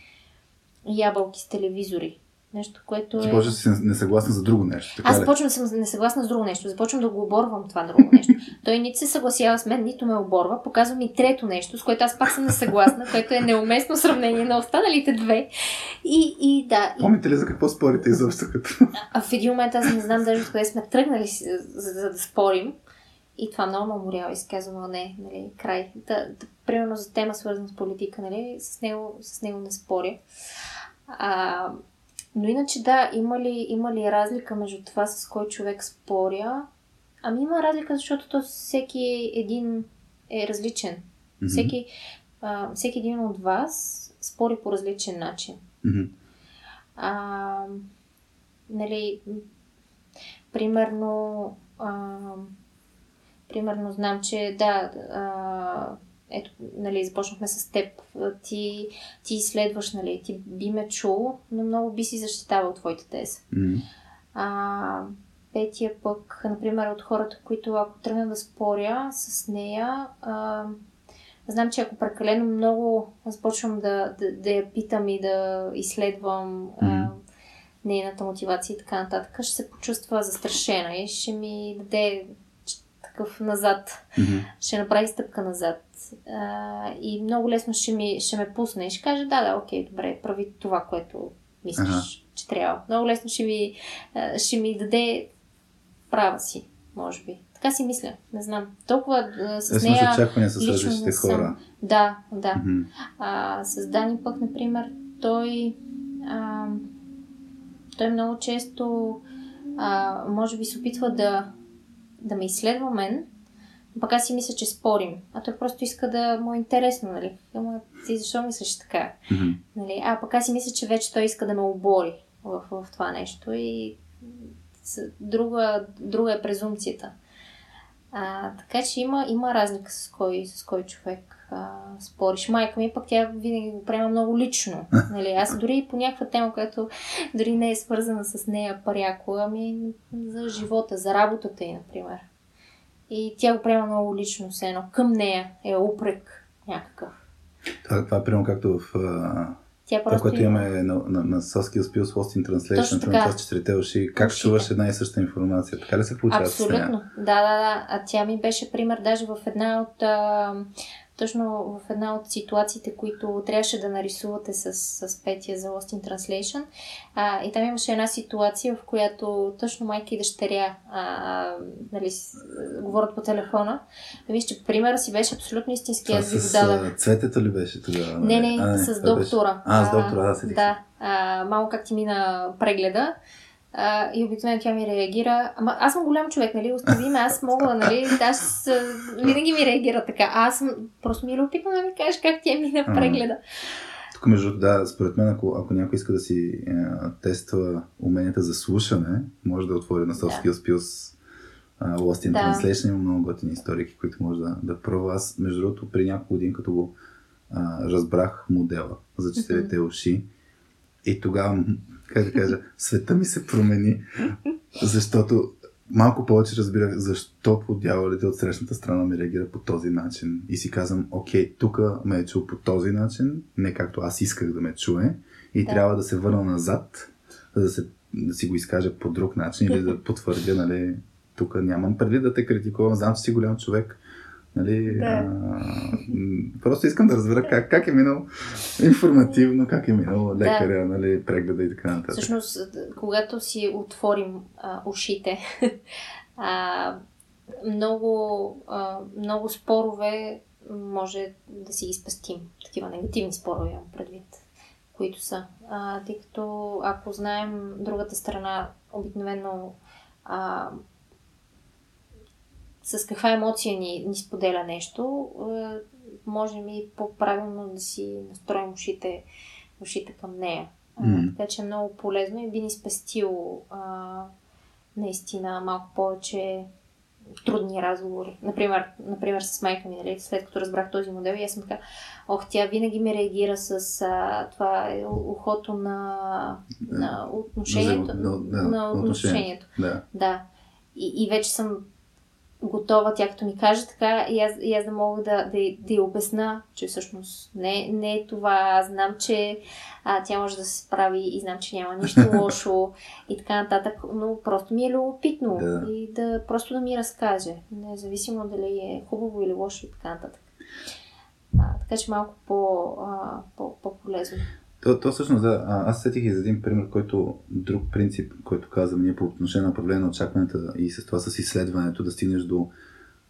ябълки с телевизори. Нещо, което е... почваш да си несъгласна за друго нещо. Така Аз ли? почвам да съм несъгласна с друго нещо. Започвам да го оборвам това друго нещо. Той нито се съгласява с мен, нито ме оборва. Показва ми трето нещо, с което аз пак съм несъгласна, което е неуместно сравнение на останалите две. И, и да, и, Помните ли за какво спорите изобщо а в един момент аз не знам даже откъде сме тръгнали, за, за да спорим. И това много ме уморява и си казвам, не, нали, край. Да, да, примерно за тема свързана с политика, нали, с него, с него не споря. А, но иначе да, има ли, има ли разлика между това с кой човек споря? Ами има разлика, защото то всеки един е различен. Мгм. Всеки, а, всеки един от вас спори по различен начин. Мгм. А, нали, примерно, а, примерно знам, че да, а, ето, нали, започнахме с теб. А, Ти, ти изследваш, нали, ти би ме чул, но много би си защитавал твоята теза. Мгм. А, петия пък, например, от хората, които ако тръгна да споря с нея, а, знам, че ако прекалено много започвам да, да, да я питам и да изследвам а, Мгм. нейната мотивация и така нататък, ще се почувства застрашена и ще ми даде такъв назад Мгм. ще направи стъпка назад. А, и много лесно ще, ми, ще ме пусне и ще каже, да, да, окей, добре, прави това, което мислиш, Ага. че трябва. Много лесно ще ми, ще ми даде права си, може би. Така си мисля, не знам. Толкова а, с с нея... очаквания с различните хора. Да, да. Мгм. А, с Дани пък, например, той, а, той много често а, може би се опитва да, да ме изследва мен, но пък аз си мисля, че спорим. А той просто иска да му е интересно, нали? Ама ти защо мислиш така? Мгм. Нали? А пък аз си мисля, че вече той иска да ме обори в, в това нещо и друга, друга е презумцията. А, така че има, има разлика с кой, с кой човек а, спориш. Майка ми пък тя винаги го приема много лично. Нали? Аз дори по някаква тема, която дори не е свързана с нея пряко, ами за живота, за работата й, например. И тя го приема много лично, все едно. Към нея е упрек някакъв. Това, това е примерно както в Тя това, което има- имаме на, на, на Soft Skills Plus Lost in Точно Translation, това с четирите уши, как Ушите. чуваш една и съща информация. Така ли се получава с? Абсолютно. Да, да, да. А тя ми беше пример даже в една от. А, точно в една от ситуациите, които трябваше да нарисувате с, с Петия за Lost in Translation. А, и там имаше една ситуация, в която точно майка и дъщеря а, нали, говорят по телефона. Да виж, че примера си беше абсолютно истински. Аз ви го дадах. цветето ли беше тогава? Не, не, А, с това беше- доктора. А, с доктора, да, седих. Да, а, малко как ти мина прегледа. А, и обикновено тя ми реагира. Ама аз съм голям човек, нали? Остави ме, аз мога, нали? Аз винаги ми реагира така. Аз съм, просто ми е любопитно да ми кажеш как е мина прегледа. Тук, между другото, да, според мен, ако, ако някой иска да си е, тества уменията за слушане, може да отвори на Soft Да. Plus Lost in Да. Translation. Има много готини историки, които може да, да пробва. Аз, между другото, при няколко години, като го а, разбрах модела за четирите уши, и тогава, как да кажа, света ми се промени, защото малко повече разбирах защо по дяволите от срещната страна ми реагира по този начин. И си казвам, окей, тук ме е чул по този начин, не както аз исках да ме чуе, и Да. трябва да се върна назад, за да, се, да си го изкажа по друг начин или да потвърдя, нали, тук нямам преди да те критикувам, знам, че си голям човек, Нали, Да. а, просто искам да разбера как, как е минал информативно, как е минал лекаря, нали, прегледа и така нататък. Всъщност, когато си отворим а, ушите, а, много, а, много спорове може да си ги спестим. Такива негативни спорове имам предвид, които са. А, тъй като ако знаем другата страна, обикновено а, с каква емоция ни, ни споделя нещо, а, можем и по-правилно да си настроим ушите, ушите към нея. М. така че е много полезно и би ни спестило а, наистина малко повече трудни разговори. Например, например с майка ми, нали, след като разбрах този модел и аз съм така, ох, тя винаги ми реагира с а, това е ухото на, на отношението. На- на- на, на отношението. Да. Да. И, и вече съм готова, тя като ми каже така, и аз, и аз да мога да, да, да й обясна, че всъщност не, не е това. Аз знам, че а, тя може да се справи и знам, че няма нищо лошо и така нататък, но просто ми е любопитно Да. и да просто да ми разкаже, независимо дали е хубаво или лошо и така нататък. А, така че малко по, а, по, по-полезно. То, то всъщност, да, аз сетих и за един пример, който друг принцип, който казвам ние по отношение на управление на очакванията и с това с изследването да стигнеш до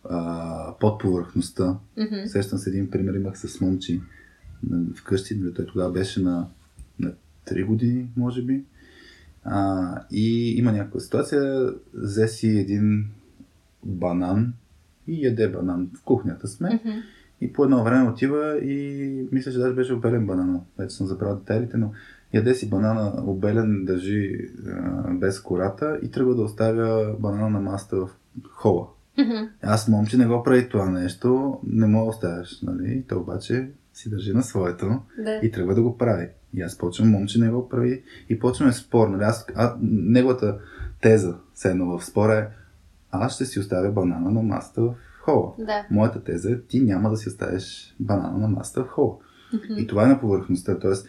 а, подповърхността. Мгм. Сещам се един пример, имах с момчи вкъщи, нали, той тогава беше на, на 3 години, може би. А, и има някаква ситуация, взе си един банан и яде банан в кухнята сме. Мгм. И по едно време отива и мисля, че даже беше обелен банана. Вече съм забрал детайлите, но яде си банана обелен, държи а, без кората и тръгва да оставя банана на маста в хола. Мгм. Аз момче не го прави това нещо, не мога да оставяш, нали? Той обаче си държи на своето Да. и тръгва да го прави. И аз почвам, момче не го прави и почваме спор. Нали? Аз, а, неговата теза, седна в спора е, аз ще си оставя банана на маста в хола. Да. Моята теза е, ти няма да си оставиш банана на маста в хола. И това е на повърхността. Тоест,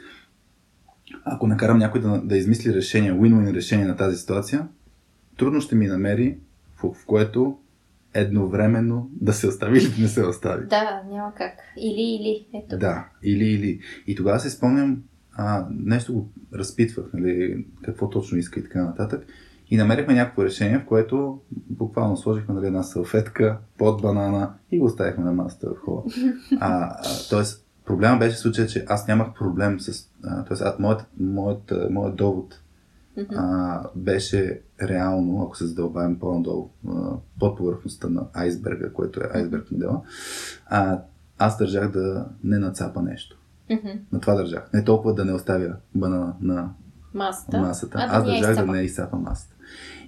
ако накарам някой да, да измисли решение, win-win решение на тази ситуация, трудно ще ми намери, в, в което едновременно да се остави или да не се остави. Да, няма как. Или, или. Ето. Да, или, или. И тогава си спомням, а, нещо го разпитвах, нали, какво точно иска и така нататък. И намерихме някакво решение, в което буквално сложихме нали, една салфетка под банана и го оставихме на масата в хола. А, а, тоест, проблема беше случая, че аз нямах проблем с... А, тоест, а, моят, моят, моят довод а, беше реално, ако се задълбавим по-надолу, под повърхността на айсберга, което е айсберг модела, а, аз държах да не нацапа нещо. На това държах. Не толкова да не оставя банана на Масата. масата. А, да аз държах да изцапа. не изсапа масата.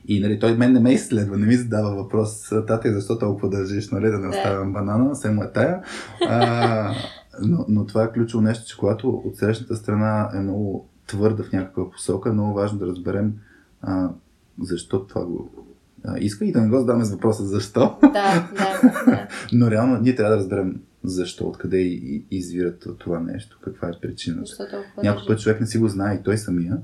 И нали, той мен не ме изследва, не ми задава въпрос, тате, защо толкова държиш, нали, да не оставям банана, се му е тая. А, но, но това е ключово нещо, че когато от срещната страна е много твърда в някаква посока, е много важно да разберем а, защо това го а, иска и да не го задаме с въпроса защо. Да, да, да. Но реално ние трябва да разберем защо, откъде и, и извират това нещо, каква е причината. Някой път човек не си го знае и той самия.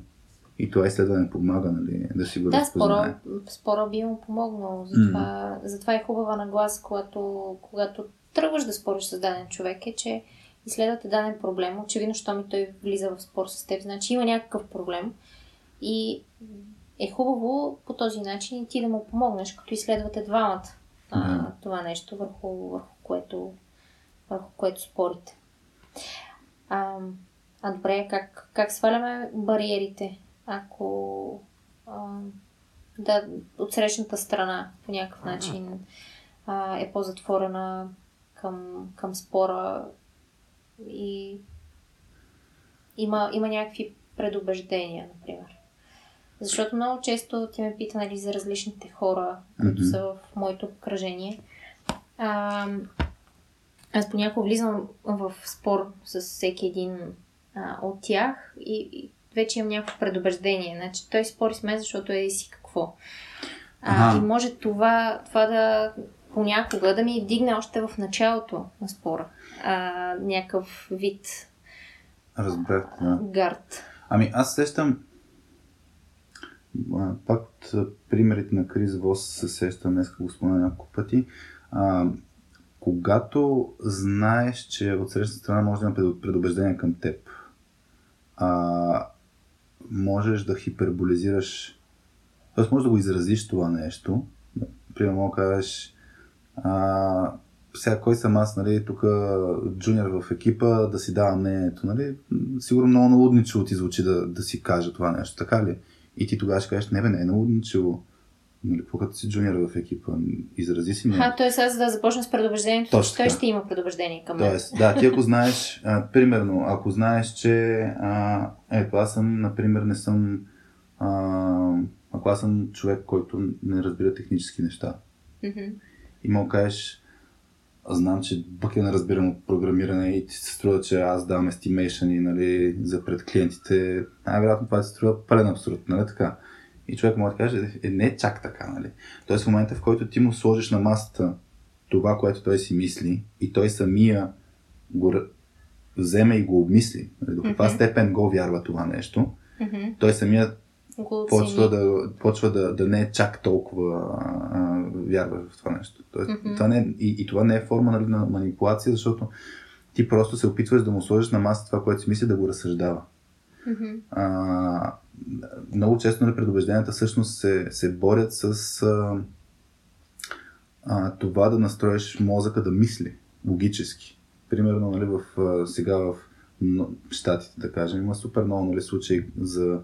И това изследване помага, нали, да си го Да, разпознае. спора, спора би му помогнал. Затова, затова е хубава нагласа, когато, когато тръгваш да спориш с даден човек, е, че изследвате даден проблем. Очевидно, що ми той влиза в спор с теб, значи има някакъв проблем. И е хубаво по този начин и ти да му помогнеш, като изследвате двамата а, това нещо, върху, върху, което, върху което спорите. А, а добре, как, как сваляме бариерите, ако а, да, от срещната страна по някакъв начин а, е по-затворена към, към спора и има, има някакви предубеждения, например. Защото много често ти ме пита нали, за различните хора, които Мгм. са в моето обкръжение. А, аз понякога влизам в спор с всеки един а, от тях и, и вече имам някакво предубеждение. Значи той спори с мен, защото е си какво. А, Аха. и може това, това да понякога да ми дигне още в началото на спора. А, някакъв вид Разбрах. Да. гард. Ами аз сещам пак от примерите на Крис Вос се сещам, днес го спомена няколко пъти. А, когато знаеш, че от срещната страна може да има пред- предубеждение към теб, а, можеш да хиперболизираш, т.е. можеш да го изразиш това нещо. Примерно, мога кажеш, а, сега кой съм аз, нали, тук джуниор в екипа, да си давам мнението, нали, сигурно много налудничево ти звучи да, да си кажа това нещо, така ли? И ти тогава ще кажеш, не бе, не е налудничево. Нали, като си джуниор в екипа? Изрази си А, т.е. аз да започна с предубеждението, Точно той ще има предубеждение към мен. Тоест, да, ти ако знаеш, а, примерно, ако знаеш, че а, ето аз съм, например, не съм, а, ако аз съм човек, който не разбира технически неща Мгм. и мога да кажеш, знам, че бък я не разбирам от програмиране и ти се струва, че аз давам estimation нали, за пред клиентите. Най-вероятно това се струва пълен абсурд, нали така? И човек може да каже, е, не е чак така, нали? Тоест в момента, в който ти му сложиш на масата това, което той си мисли и той самия го вземе и го обмисли, нали, до каква степен го вярва това нещо, той самия почва, да, почва да, да не е чак толкова а, вярва в това нещо. Тоест, това не е, и, и това не е форма нали, на манипулация, защото ти просто се опитваш да му сложиш на маса това, което си мисли, да го разсъждава. А, много често нали, предубежденията всъщност се, се борят с а, а, това да настроиш мозъка да мисли логически. Примерно нали, в, сега в щатите, да кажем, има супер много нали, случаи за,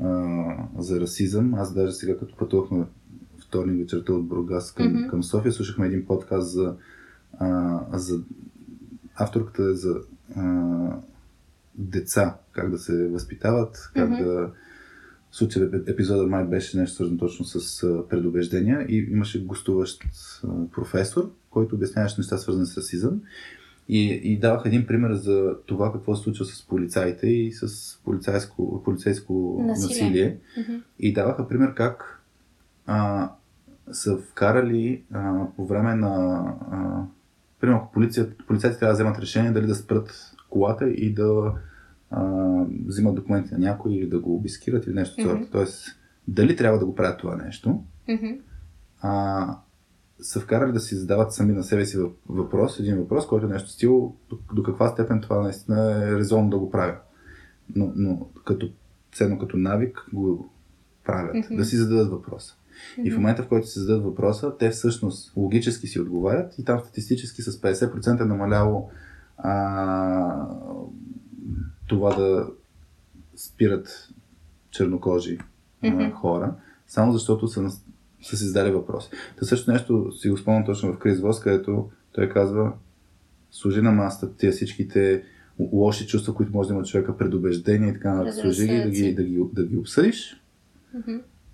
а, за расизъм. Аз даже сега като пътувахме вторник вечерта от Бургас към, Мгм. към София, слушахме един подкаст за, а, за авторката е за а, деца, как да се възпитават, как Мгм. да... В случая еп- епизода май беше нещо свързано точно с предубеждения и имаше гостуващ професор, който обясняваше неща свързани с расизъм и, и давах един пример за това какво се случва с полицаите и с полицейско, полицейско Насилие. насилие. Мгм. И даваха пример как а, са вкарали а, по време на... А, примерно, полицията, полицайите трябва да вземат решение дали да спрат колата и да а, взимат документи на някой или да го обискират или нещо от сорта. Тоест, дали трябва да го правят това нещо, Мгм. а, са вкарали да си задават сами на себе си въп- въпрос, един въпрос, който е нещо стил до, до каква степен това наистина е резонно да го правя. Но, но като ценно като навик го правят, Мгм. да си зададат въпроса. И в момента, в който си зададат въпроса, те всъщност логически си отговарят и там статистически с 50% е намаляло а, това да спират чернокожи Мгм. хора, само защото са, са си задали въпрос. Та също нещо си го спомням точно в Крис Вос, където той казва сложи на масата тия всичките лоши чувства, които може да има човека, предубеждения и така нататък. Сложи ги да, ги да, ги да ги обсъдиш.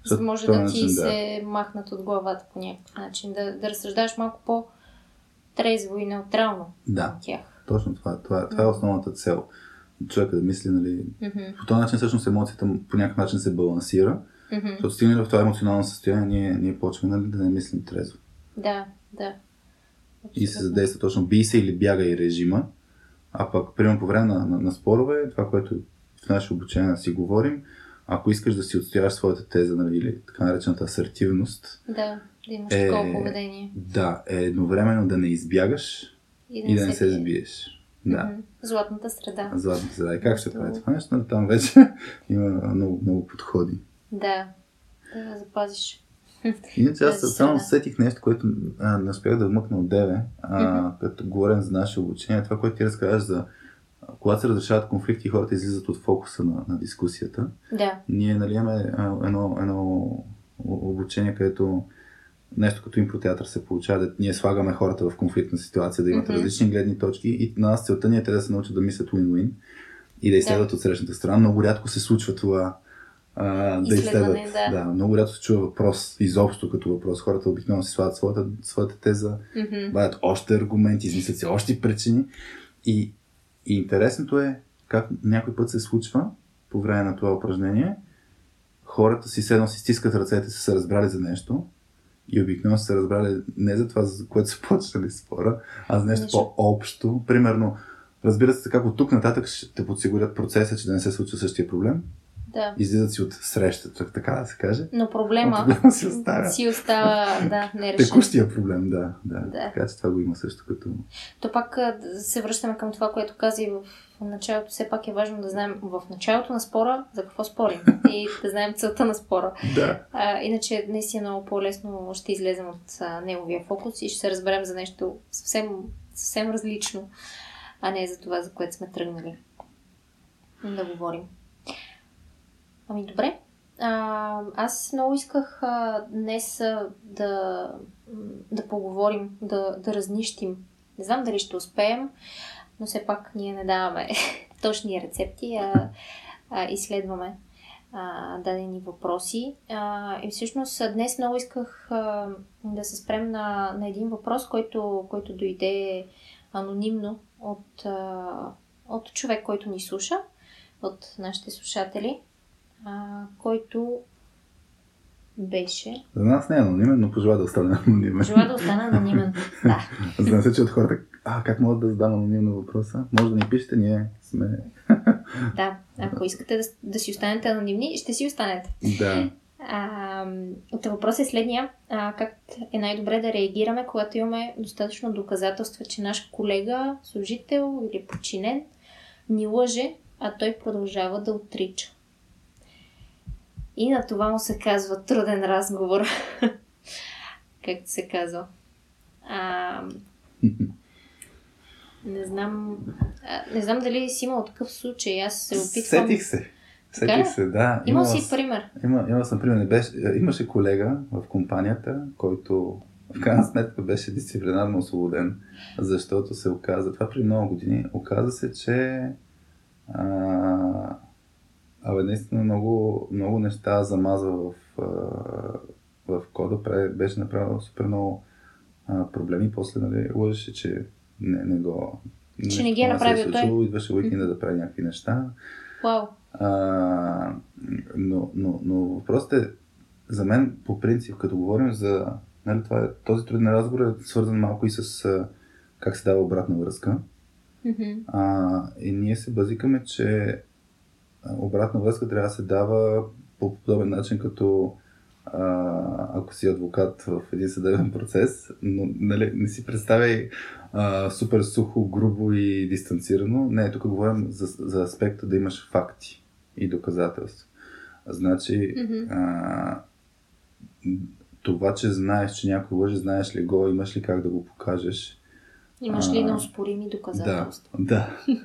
За да може да ти да. се махнат от главата по някакъв начин. Да, да разсъждаш малко по-трезво и неутрално Да, на тях. Точно това. Това, това е основната цел. Човека да мисли, нали, Мгм. по този начин всъщност емоцията по някакъв начин се балансира, Мгм. защото стигнали в това емоционално състояние, ние, ние почваме нали, да не мислим трезво. Да, да. И се Абсолютно. задейства точно бий се или бяга и режима, а пък, примерно по време на, на, на спорове, това, което в наше обучение си говорим, ако искаш да си отстояваш своята теза, нали, или така наречената асертивност, Да, да имаш Е, такова поведение. да, е едновременно да не избягаш и да не се бие. сбиеш. Да. Златната среда. Златната среда. И как ще прави това нещо? Нали, Там вече има много, много подходи. Да. Да запазиш. Иначе аз само сетих нещо, което а, не успях да вмъкна от деве, а, като говорим за наше обучение. Това, което ти разказваш за когато се разрешават конфликти и хората излизат от фокуса на, на дискусията. Да. Ние нали, имаме едно, едно обучение, където нещо като импротеатър се получава, да ние слагаме хората в конфликтна ситуация, да имат Мгм. различни гледни точки и на нас целта ни е те да се научат да мислят win-win и да изследват от срещната страна. Много рядко се случва това а, да изследват. да. да. много рядко се чува въпрос, изобщо като въпрос. Хората обикновено си слагат своята, своята теза, Мгм. дават още аргументи, измислят си още причини. И, и интересното е как някой път се случва по време на това упражнение, хората си седно си стискат ръцете, са се разбрали за нещо и обикновено са се разбрали не за това, за което са почнали спора, а за нещо по-общо. Примерно, разбира се, как от тук нататък ще те подсигурят процеса, че да не се случва същия проблем. Да. Излизат си от срещата, така да се каже. Но проблема Но проблема си остава. си остава, да, нерешен. Текущия проблем, да, да. Да. Така че това го има също като... То пак се връщаме към това, което каза и в началото. Все пак е важно да знаем в началото на спора за какво спорим и да знаем целта на спора. Да. А, иначе наистина много по-лесно ще излезем от а, неговия фокус и ще се разберем за нещо съвсем, съвсем различно, а не за това, за което сме тръгнали да говорим. Ами добре. А, аз много исках а, днес а, да, да поговорим, да, да разнищим. Не знам дали ще успеем, но все пак ние не даваме точни рецепти, а, а изследваме а, дадени въпроси. А, и всъщност днес много исках а, да се спрем на, на един въпрос, който, който дойде анонимно от, а, от човек, който ни слуша, от нашите слушатели, а, който беше... За нас не е анонимен, но пожела да остане анонимен. Пожела да остане анонимен, да. Знам се, че от хората, а, как могат да задам анонимно въпроса? Може да ни пишете, ние сме... да, ако искате да, да си останете анонимни, ще си останете. Да. А, от въпрос е следния. А, как е най-добре да реагираме, когато имаме достатъчно доказателства, че наш колега, служител или подчинен ни лъже, а той продължава да отрича? И на това му се казва труден разговор. Както се казва. А, не знам. Не знам дали си имал такъв случай. Аз се опитвам. Сетих се. Сетих се, да. Имал си пример. Има, имал съм пример. Беше, имаше колега в компанията, който в крайна сметка беше дисциплинарно освободен, защото се оказа, това при много години, оказа се, че а, Абе, наистина много, много неща замазва в, в кода. Беше направил супер много а, проблеми. После нали, лъжеше, че не, не го... Че не ги е направил е той. Идваше уикенда да прави някакви неща. Вау. А, но, но, но въпросът е, за мен, по принцип, като говорим за... Нали, това е, този труден разговор е свързан малко и с как се дава обратна връзка. Mm-hmm. А, и ние се базикаме, че обратна връзка трябва да се дава по подобен начин, като а, ако си адвокат в един съдебен процес, но нали, не си представяй а, супер сухо, грубо и дистанцирано. Не, тук говорим за, за аспекта да имаш факти и доказателства. Значи, mm-hmm. а, това, че знаеш, че някой лъже, знаеш ли го, имаш ли как да го покажеш, Имаш ли неоспорими доказателства? Да, да.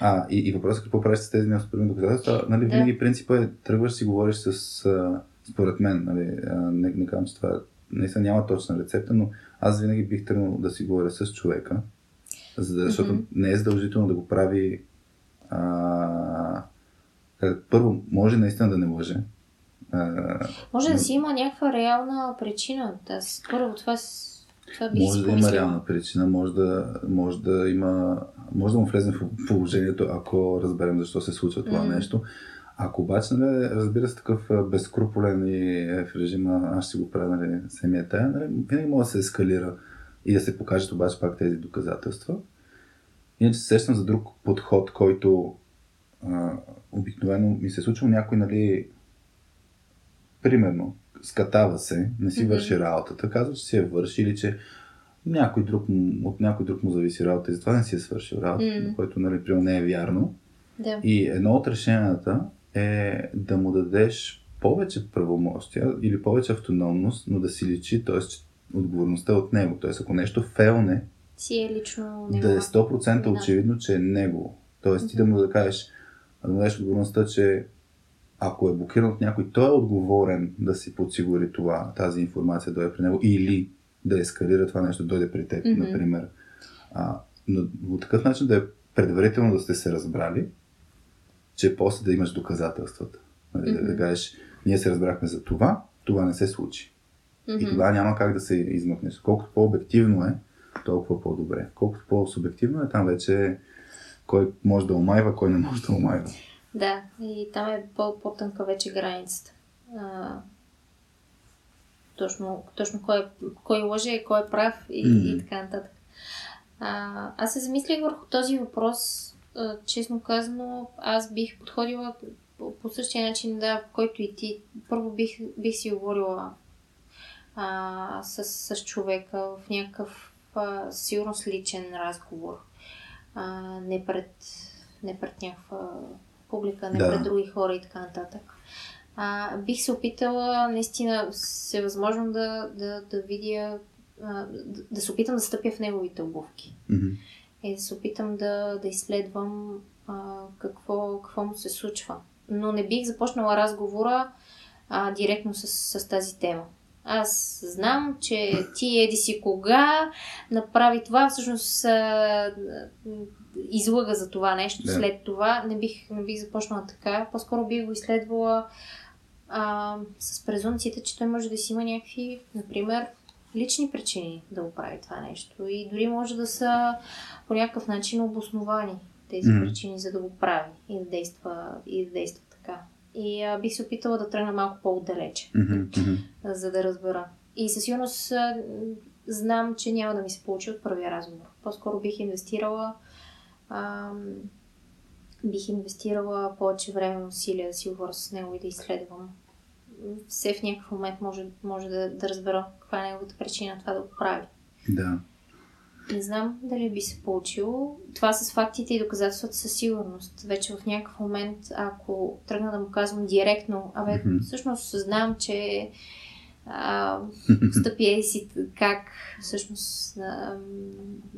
А, и, и въпросът е какво правиш с тези неоспорими доказателства? Нали, да. Винаги принципа е, тръгваш си говориш с, а, според мен, нали, не, не казвам, че това наистина няма точна рецепта, но аз винаги бих тръгнал да си говоря с човека, за да, защото mm-hmm. не е задължително да го прави а, първо, може наистина да не лъже. А, може но... да си има някаква реална причина. Да, първо това това бих може да има реална причина, може да, може да има, може да му влезем в положението, ако разберем защо се случва това mm. нещо. Ако обаче, нали, разбира се, такъв безкруполен и е в режима, аз ще го правя, нали, самия тая, нали, винаги може да се ескалира и да се покажат обаче пак тези доказателства. Иначе се сещам за друг подход, който а, обикновено ми се случва някой, нали, примерно, скатава се, не си mm-hmm. върши работата, казва, че си я върши или че някой друг, от някой друг му зависи работа и затова не си е свършил работа, mm-hmm. което нали, не е вярно. Да. И едно от решенията е да му дадеш повече правомощия или повече автономност, но да си личи, т.е. отговорността от него. Т.е. ако нещо фелне, си е лично него. да е 100% да. очевидно, че е него. Тоест mm-hmm. ти да му да кажеш, да му дадеш отговорността, че ако е блокиран от някой, той е отговорен да си подсигури това, тази информация да е при него или да ескалира това нещо, дойде при теб, mm-hmm. например. А, но по такъв начин да е предварително да сте се разбрали, че после да имаш доказателствата. Mm-hmm. Да, да кажеш, ние се разбрахме за това, това не се случи. Mm-hmm. И тогава няма как да се измъкнеш. Колкото по-обективно е, толкова по-добре. Колкото по-субективно е, там вече кой може да омайва, кой не може да омайва. Да, и там е по-тънка вече границата. А, точно, точно кой, кой лъже, кой е прав и, mm-hmm. и така нататък. А, аз се замислих върху този въпрос. Честно казано, аз бих подходила по, същия начин, да, който и ти. Първо бих, бих си говорила а, с, с човека в някакъв а, личен разговор. А, не пред, не пред някаква публика, не да. пред други хора и така нататък. А, бих се опитала наистина всевъзможно да, да, да видя, а, да, да се опитам да стъпя в неговите обувки. Mm-hmm. И да се опитам да, да изследвам а, какво, какво му се случва. Но не бих започнала разговора а, директно с, с тази тема. Аз знам, че ти еди си кога направи това, всъщност а, излъга за това нещо. Да. След това не бих, не бих започнала така. По-скоро бих го изследвала а, с презумцията, че той може да си има някакви, например, лични причини да го прави това нещо. И дори може да са по някакъв начин обосновани тези mm-hmm. причини, за да го прави и да действа, и да действа така. И а, бих се опитала да тръгна малко по-отдалече, mm-hmm. за да разбера. И със сигурност а, знам, че няма да ми се получи от първия разговор. По-скоро бих инвестирала а, бих инвестирала повече време и усилия да си говоря с него и да изследвам. Все в някакъв момент може, може да, да разбера каква е неговата причина това да го прави. Да. Не знам дали би се получило. Това с фактите и доказателствата със сигурност. Вече в някакъв момент, ако тръгна да му казвам директно, абе, mm-hmm. всъщност знам, че а, стъпи е си как всъщност а,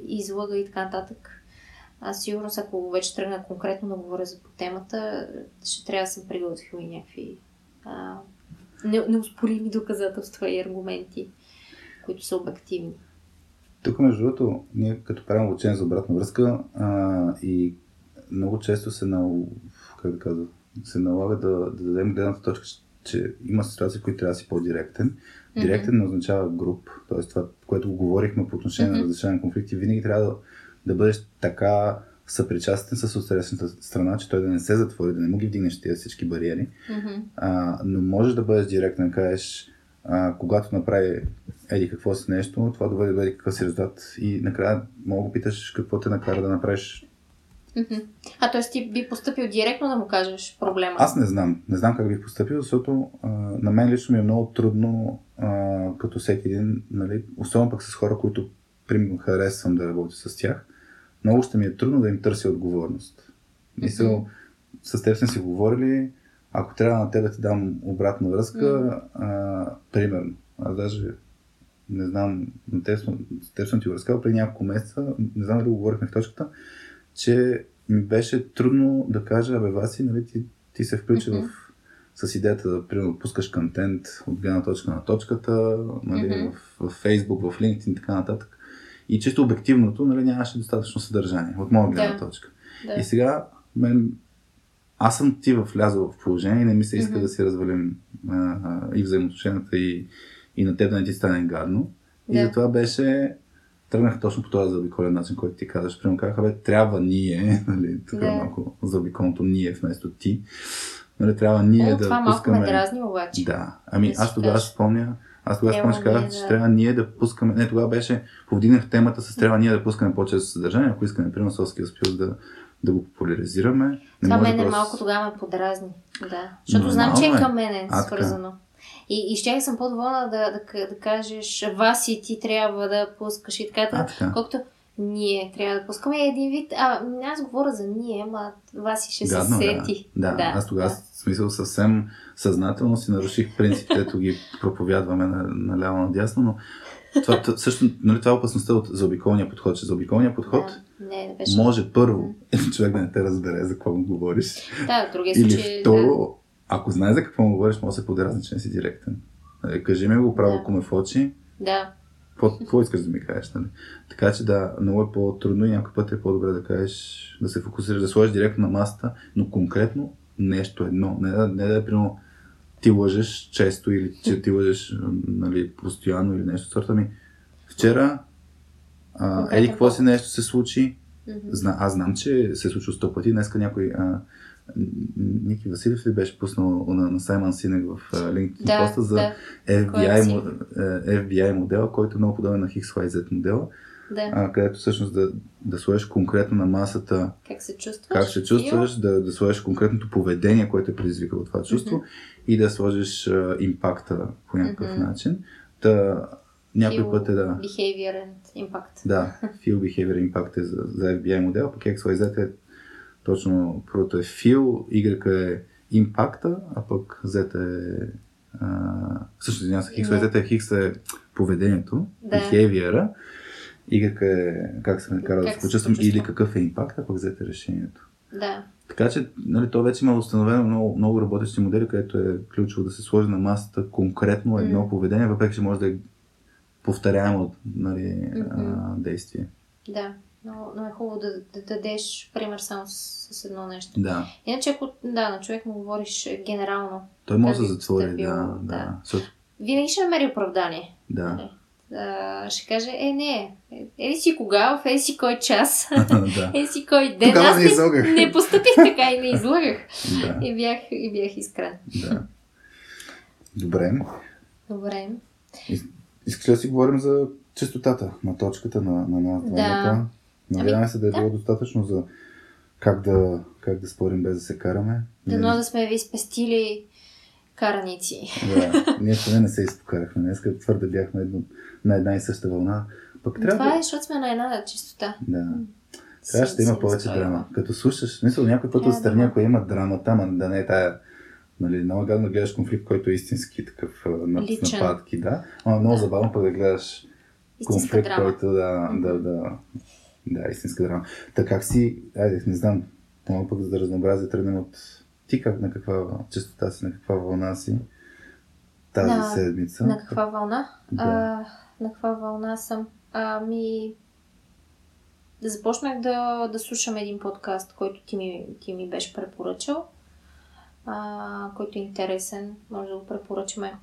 излъга и така нататък. Аз сигурно, ако вече тръгна конкретно да говоря за по темата, ще трябва да съм приготвила и някакви а, неуспорими доказателства и аргументи, които са обективни. Тук, между другото, ние като правим обучение за обратна връзка а, и много често се, на, как да кажа, се налага да, да дадем гледната точка, че има ситуации, в които трябва да си по-директен. Директен mm-hmm. не означава груп, т.е. това, което говорихме по отношение mm-hmm. на разрешение на конфликти, винаги трябва да, да бъдеш така съпричастен с отсрещната страна, че той да не се затвори, да не му ги вдигнеш тези всички бариери. Mm-hmm. А, но можеш да бъдеш директен, да кажеш, а, когато направи еди какво си нещо, това доведе до еди какъв си резултат и накрая мога да питаш какво те накара да направиш а т.е. ти би поступил директно да му кажеш проблема? Аз не знам. Не знам как бих поступил, защото а, на мен лично ми е много трудно, а, като всеки един, нали, особено пък с хора, които примерно харесвам да работя с тях, много ще ми е трудно да им търся отговорност. Мисъл, mm-hmm. с теб сме си говорили, ако трябва на теб да ти дам обратна връзка, mm-hmm. а, примерно, аз даже не знам, на теб, теб съм ти го разказал преди няколко месеца, не знам дали го говорихме в точката, че ми беше трудно да кажа, абе Васи, нали, ти, ти се включи mm-hmm. в, с идеята да примерно пускаш контент от гледна точка на точката, нали, mm-hmm. в, в Facebook, в LinkedIn и така нататък. И чисто обективното нали, нямаше достатъчно съдържание от моя гледна да. точка. Да. И сега мен, аз съм ти влязъл в положение и не ми се иска mm-hmm. да си развалим а, а, и взаимоотношенията и, и на теб да не ти стане гадно. Да. И затова беше тръгнах точно по този заобиколен начин, който ти казваш. Примерно казаха, бе, трябва ние, нали, тук yeah. малко заобиколното ние вместо ти. Нали, трябва ние О, да това пускаме... малко ме дразни обаче. Да, ами аз тогава спомня, аз тогава спомня, че казах, че трябва ние да пускаме, не, тогава беше, повдигнах темата с трябва ние да пускаме по-често съдържание, ако искаме, примерно, Соски успил да, да го популяризираме. Не това мене просто... малко тогава ме подразни. Да. Защото Но, знам, че е към мене свързано. И, и ще съм по-доволна да, да, да кажеш, Васи, ти трябва да пускаш и така, така. колкото ние трябва да пускаме един вид. А, аз говоря за ние, ама Васи ще Гадно, се сети. Да, да, да аз тогава, да. смисъл, съвсем съзнателно си наруших принципите, ето ги проповядваме на, наляво надясно, но това, също, нали, това е опасността от заобиколния подход, че заобиколния подход да, не, беше... може първо човек да не те разбере за какво му говориш. Да, другия случай. Или второ, ако знаеш за какво му говориш, може да се подразни, че не си директен. Нали, кажи ми го право, да. ако ме в очи. Да. Какво искаш да ми кажеш? Нали? Така че да, много е по-трудно и някой път е по-добре да кажеш, да се фокусираш, да сложиш директно на масата, но конкретно нещо едно. Не, не, не да е примерно ти лъжеш често или че ти лъжеш нали, постоянно или нещо сорта ми. Вчера а, еди какво си нещо се случи, Зна, аз знам, че се е случило сто пъти. Днеска някой а, Ники Василев ли беше пуснал на, на Саймон Синек в LinkedIn да, поста за да. FBI, модел, FBI модела, който е много подобен на XYZ модела. Да. А, където всъщност да, да сложиш конкретно на масата как се чувстваш, как се чувстваш да, да сложиш конкретното поведение, което е предизвикало това чувство mm-hmm. и да сложиш а, импакта по някакъв mm-hmm. начин. Та, някой feel път е да... Behavior and impact. Да, feel behavior impact е за, за FBI модел, пък XYZ е точно първото е feel, Y е импакта, а пък Z е а, всъщност, извинявам се, Z е X е поведението, да. behavior Y е как се накара да се почувствам или какъв е импакта, пък Z е решението. Да. Така че, нали, то вече има установено много, много работещи модели, където е ключово да се сложи на масата конкретно едно М. поведение, въпреки че може да е повторяемо нали, а, Мгм. действие. Да, но, но е хубаво да, да дадеш пример само с, с едно нещо. Да. Иначе, ако да, на човек му говориш е, генерално, Той може да би затвори, да, да. да. Защото, винаги ще намери оправдание. да. Нали? А, ще каже, е, не, е, еди си кога, в еди си кой час, да. еди си кой ден. Тогава Аз не излъгах. не поступих така и не излъгах. да. И бях, и бях искрен. да. Добре. Добре. Искаш да си говорим за чистотата на точката на, на, на Да. Темата? Надяваме се да е да. било достатъчно за как да, как да спорим без да се караме. Дано Ние- да сме ви спестили караници. Да, ние поне не се изпокарахме. Днес твърде бяхме едно, на една и съща вълна. Пък трябва Това да... е, защото сме на една чистота. Да. Трябваше да има повече драма. Като слушаш, мисля, някой път да отстрани, има. ако има драмата, ама да не е тая Нали, много гадно да гледаш конфликт, който е истински такъв а, на, с Личен. нападки, да. Ама много Да. забавно пък да гледаш Истинска конфликт, драма. който да, да, да, да, истинска драма. Така как си, айде, не знам, мога пък за да разнообразя тръгнем от ти как, на каква частота си, на каква вълна си тази На- седмица. На каква вълна? Да. А, на каква вълна съм? Ами, да започнах да, да слушам един подкаст, който ти ми, ти ми беше препоръчал, а, който е интересен. Може да го препоръчаме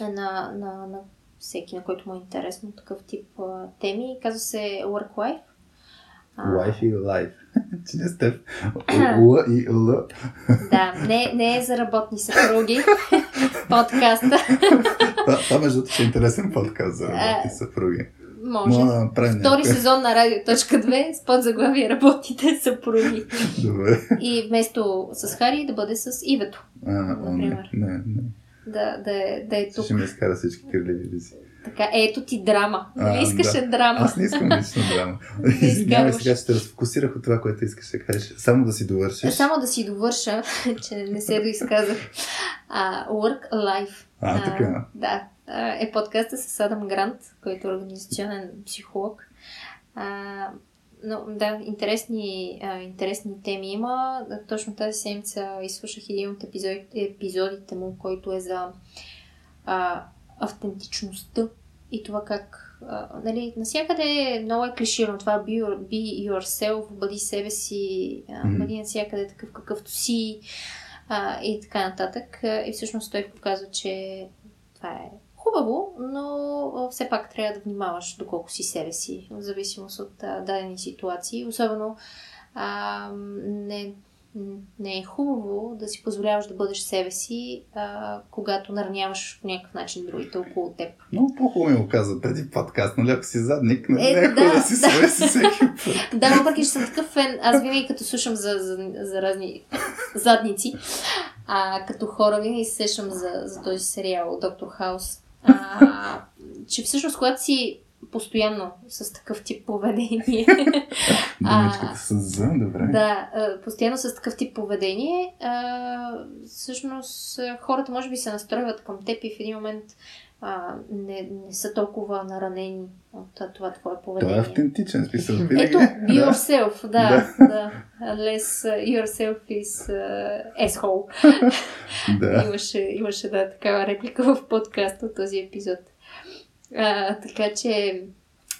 на, на, на всеки, на който му е интересно такъв тип а, теми. Казва се Work Life. Life. Че не сте. Л и Л. Да, не, не е за работни съпруги подкаста. Това, между другото ще е интересен подкаст за работни съпруги. Може. Мога да направим Втори някакъв- сезон на Радио.2 с подзаглавие Работните съпруги. Добре. И вместо с Хари да бъде с Ивето. А, о, не, Например. не, не. Да, да, е, да е тук. Ще ми изкара всички ризи. Така, ето ти драма. А, искаше драма? Аз не искам лична драма. Не Извинявай, сега ще разфокусирах от това, което искаш да кажеш. Само да си довършиш. Само да си довърша, че не се доизказах. А, Work Life. А, така. Да. А, е подкаста с Адам Грант, който е организационен психолог. А, но да, интересни, а, интересни теми има. Точно тази седмица изслушах един от епизод, епизодите му, който е за а, автентичността и това как а, нали, насякъде много е клиширано това be, your, be yourself, бъди себе си, а, бъди навсякъде такъв какъвто си а, и така нататък. И всъщност той показва, че това е хубаво, но все пак трябва да внимаваш доколко си себе си, в зависимост от а, дадени ситуации. Особено а, не, не е хубаво да си позволяваш да бъдеш себе си, а, когато нараняваш по някакъв начин другите около теб. Много по-хубаво ми го каза преди подкаст, нали? Ако си задник, нали? Е, не е да, да си да. си всеки път. Да, въпреки, че съм такъв фен, аз винаги като слушам за, за, за разни задници, а, като хора винаги се сещам за, за този сериал Доктор Хаус, а, че всъщност когато си постоянно с такъв тип поведение, Думичката с Z, добре. да, постоянно с такъв тип поведение, всъщност хората може би се настройват към теб и в един момент а, не, не са толкова наранени от това твое поведение. е автентичен смисъл. Ето, be yourself, да, да. Unless yourself is uh, asshole. Да. Имаше, имаше да, такава реплика в подкаста от този епизод. А, така че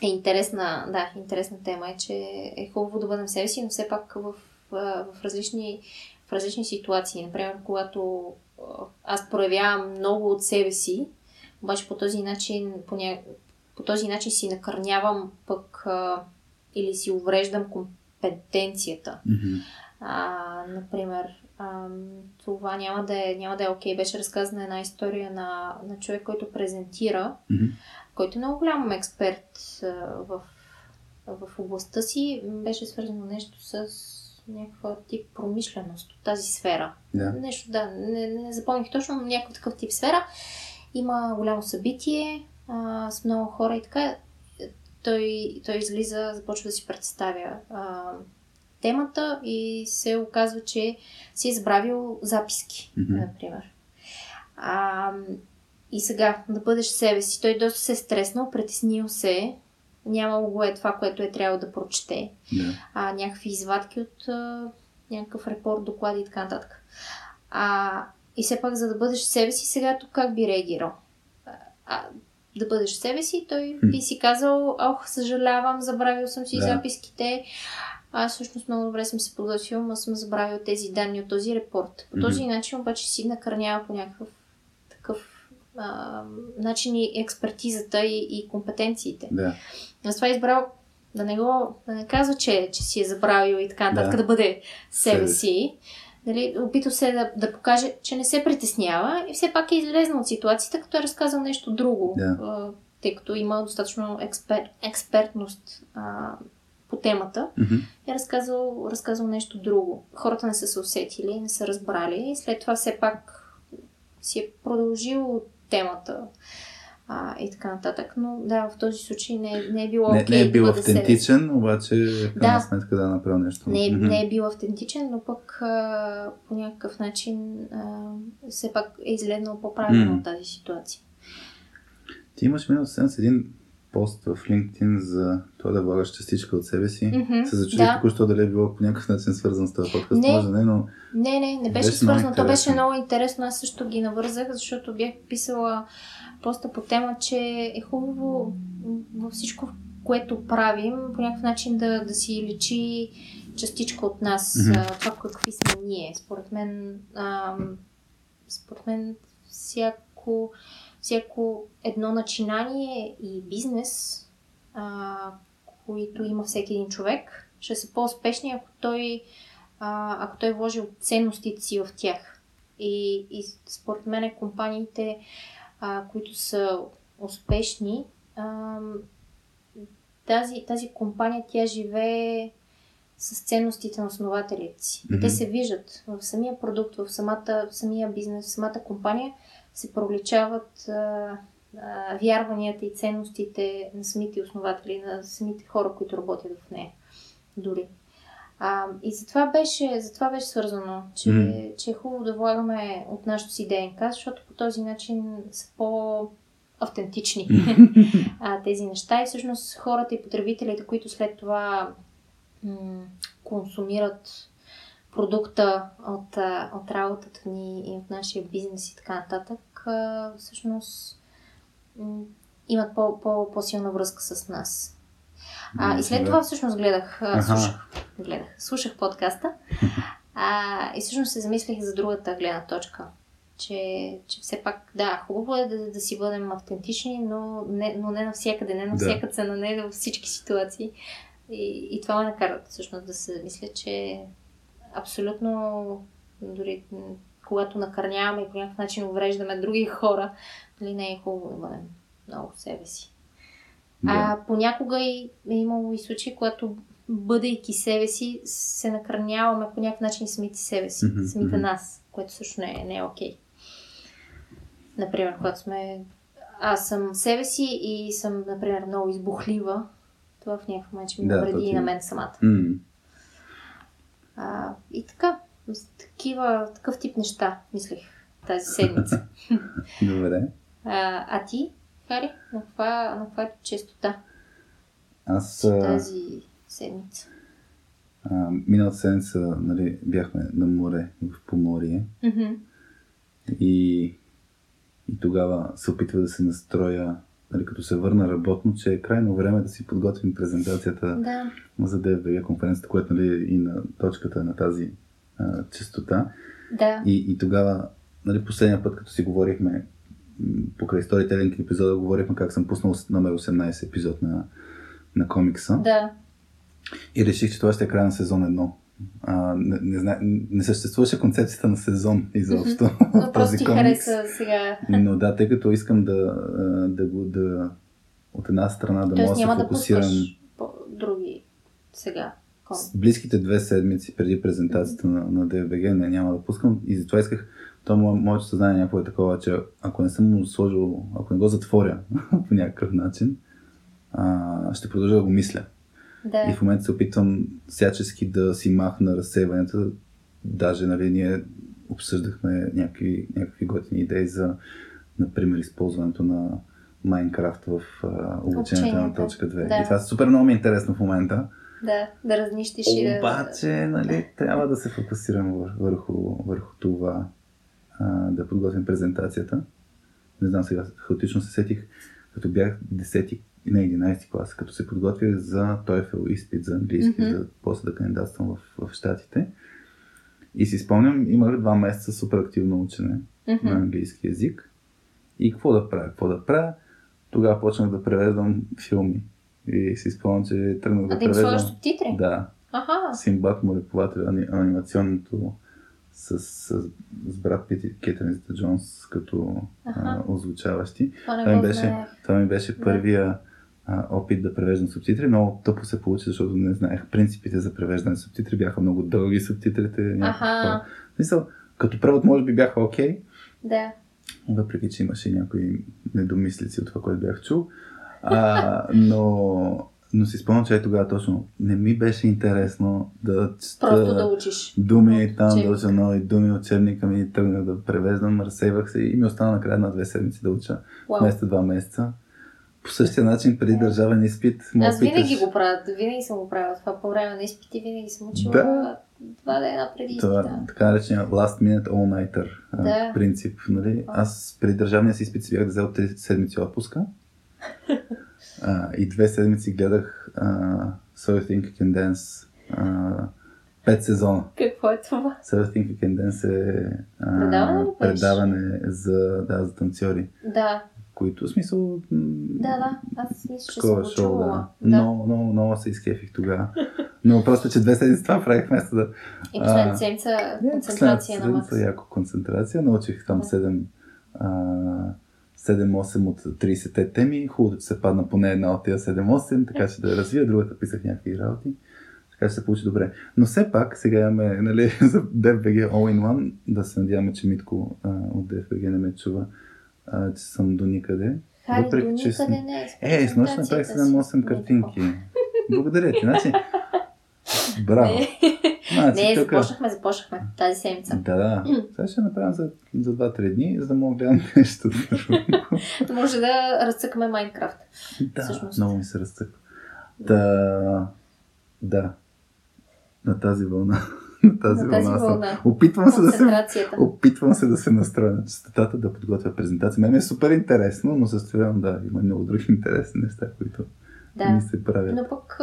е интересна, да, интересна тема е, че е хубаво да бъдем себе си, но все пак в, в, различни, в различни ситуации. Например, когато аз проявявам много от себе си, обаче по този начин, по, ня... по този начин си накърнявам пък а, или си увреждам компетенцията. Мгм. А, например, ам, това няма да е, няма да е окей. Беше разказана една история на, на човек, който презентира, Мгм. който е много голям експерт а, в, в областта си. Беше свързано нещо с някаква тип промишленост от тази сфера. Да. Нещо, да, не, не запомних точно, но някакъв такъв тип сфера. Има голямо събитие а, с много хора и така. Той, той излиза, започва да си представя а, темата и се оказва, че си е забравил записки, Мгм. например. А, и сега, да бъдеш себе си. Той доста се е стреснал, притеснил се. Нямало го е това, което е трябвало да прочете Да. а, някакви извадки от а, някакъв репорт, доклад и така нататък. А, и все пак, за да бъдеш себе си, сега тук как би реагирал? А, да бъдеш себе си, той би си казал, ох, съжалявам, забравил съм си записките. Аз всъщност много добре съм се подготвил, но съм забравил тези данни от този репорт. По този mm-hmm. начин обаче си накърнява по някакъв такъв а, начин и експертизата и, и компетенциите. Да. Аз това е избрал да не го, да не казва, че, че си е забравил и така нататък, да, да бъде себе си. Нали, опитал се да, да покаже, че не се притеснява и все пак е излезнал от ситуацията, като е разказал нещо друго, да. тъй като има достатъчно експер, експертност а, по темата. Mm-hmm. Е разказал, разказал нещо друго. Хората не са се усетили, не са разбрали и след това все пак си е продължил темата а, и така нататък. Но да, в този случай не, не е било окей. Okay не е бил да автентичен, да обаче в крайна да, сметка да е направил нещо. Не, е, не е бил автентичен, но пък а, по някакъв начин а, все пак е изгледнал по-правилно от тази ситуация. Ти имаш миналата седмица един пост в LinkedIn за това да влагаш частичка от себе си. Mm-hmm, се зачудих да. току-що дали е било по някакъв начин свързан с този подкаст. Не, Може не, но... Не, не, не беше, беше свързано. То беше много интересно. Аз също ги навързах, защото бях писала поста по тема, че е хубаво във всичко, което правим, по някакъв начин да, да си лечи частичка от нас, mm-hmm. това какви сме ние. Според мен, а, според мен всяко всяко едно начинание и бизнес, а, които има всеки един човек, ще са по-успешни, ако той, а, ако той е вложил ценностите си в тях. И, и според мен компаниите, а, които са успешни, а, тази, тази компания, тя живее с ценностите на основателите си. Mm-hmm. Те се виждат в самия продукт, в самата, в самия бизнес, в самата компания – се проличават а, а, вярванията и ценностите на самите основатели, на самите хора, които работят в нея. Дори. А, и затова беше, затова беше свързано, че, mm. че е хубаво да влагаме от нашото си ДНК, защото по този начин са по автентични а, тези неща и всъщност хората и потребителите, които след това м- консумират продукта от, от работата ни и от нашия бизнес и така нататък, всъщност имат по, по, по-силна връзка с нас. А, и след това всъщност гледах, слушах, гледах, слушах подкаста а, и всъщност се замислих за другата гледна точка. Че, че все пак, да, хубаво е да, да си бъдем автентични, но не, но не навсякъде, не на всяка да. цена, не във всички ситуации. И, и това ме накара всъщност да се мисля, че абсолютно дори когато накърняваме и по някакъв начин увреждаме други хора, нали не е хубаво да бъдем много себе си. Да. А понякога и, е имало и случаи, когато бъдейки себе си, се накърняваме по някакъв начин самите себе си, mm-hmm, самите mm-hmm. нас, което също не е, не е окей. Например, когато сме... Аз съм себе си и съм, например, много избухлива, това в някакъв момент ще ми да, вреди и на мен самата. Mm-hmm. А, и така, такива, такъв тип неща мислех тази седмица. Добре. А, а ти, Хари, на каква, на каква е честота? Аз... Тази седмица. А, миналата седмица нали, бяхме на море, в Поморие. Mm-hmm. И, и тогава се опитва да се настроя нали, като се върна работно, че е крайно време да си подготвим презентацията да. за DFBG конференцията, която нали, е и на точката на тази а, частота. Да. И, и тогава, нали, последния път, като си говорихме покрай Storytelling епизода, говорихме как съм пуснал номер 18 епизод на, на комикса. Да. И реших, че това ще е край на сезон 1. А, не, не, зна... не съществуваше концепцията на сезон изобщо. Mm-hmm. Но просто ти хареса сега. Но да, тъй като искам да, да го да от една страна да мога да се фокусирам. Да други сега. Близките две седмици преди презентацията mm-hmm. на, на DFBG не, няма да пускам и затова исках то мо, моето съзнание някакво е такова, че ако не съм му сложил, ако не го затворя по някакъв начин, а, ще продължа да го мисля. Да. И в момента се опитвам всячески да си махна разсейванията. Даже, нали, ние обсъждахме някакви, някакви готини идеи за, например, използването на Майнкрафт в обучението на точка 2. Да. И това супер много ми е интересно в момента. Да, да разнищиш и да... Обаче, нали, трябва да се фокусирам вър- върху, върху това, а, да подготвим презентацията. Не знам сега, хаотично се сетих, като бях 10 и на 11 клас, като се подготвях за TOEFL изпит за английски, Мгм. за после да кандидатствам в, в Штатите. И си спомням, имах два месеца супер активно учене Мгм. на английски язик. И какво да правя? Какво да правя? Тогава почнах да превеждам филми. И си спомням, че тръгнах да А да слагаш превеждам. субтитри? Да, Аха. Симбат мореплавател, ани, анимационното с, с, с брат Пит и Джонс като а, озвучаващи. Това Това ми беше, това ми беше Да. А, опит да превеждам субтитри. Много тъпо се получи, защото не знаех принципите за превеждане на субтитри. Бяха много дълги субтитрите. В Смисъл, като превод може би бяха окей, Да. въпреки че имаше някои недомислици от това, което бях чул. А, но, но си спомням, че е тогава точно не ми беше интересно да чета Просто да учиш. думи От там, да уча нови думи, учебника ми тръгнах да превеждам, разсейвах се и ми остана накрая на две седмици да уча, вместо два месеца. По същия начин, преди държавен изпит, му Аз винаги го правя. Винаги съм го правила това по време на изпити. Винаги съм учила Да. два дена преди Това, изпита. така наречения last minute all-nighter Да. принцип. Нали? Аз при държавния си изпит си бях взел 3 седмици отпуска. а, и две седмици гледах а, So You Think You Can Dance а, пет сезона. Какво е това? You Can Dance е а, Предаване предаване за, да, за танцори, Да, които в смисъл да, да. Аз мисля, че съм шоу, да. Да. Много, много, много се изкефих тогава. Но просто, че две седмици това правих вместо да И последната седмица концентрация на Макс. Яко концентрация. Научих там Да. 7, а, 7-8 от 30-те теми. Хубаво, че се падна поне една от тези 7-8, така че да я развия. Другата писах някакви работи. Така че се получи добре. Но все пак, сега имаме нали, за DFBG All-in-One, да се надяваме, че Митко а, от DFBG не ме чува, а, че съм до никъде. Хари, Въпреки, до че съм- не Е, с нощ направих презентацията си. 7-8 картинки. Благодаря ти. Значи, браво. Не, Значи, не, тук- започнахме, започнахме тази седмица. да, да. Сега ще направим за, за 2-3 дни, за да мога да гледам нещо друго. Може да разцъкаме Майнкрафт. да, Всъщност. много ми се разцъква. Да, да. На тази вълна. На тази, На тази вълна, вълна. Опитвам се, да се, опитвам се да се настроя на частотата, да подготвя презентация. Мен е супер интересно, но състоянно да, има много други интересни неща, които Да. ми се правят. Но пък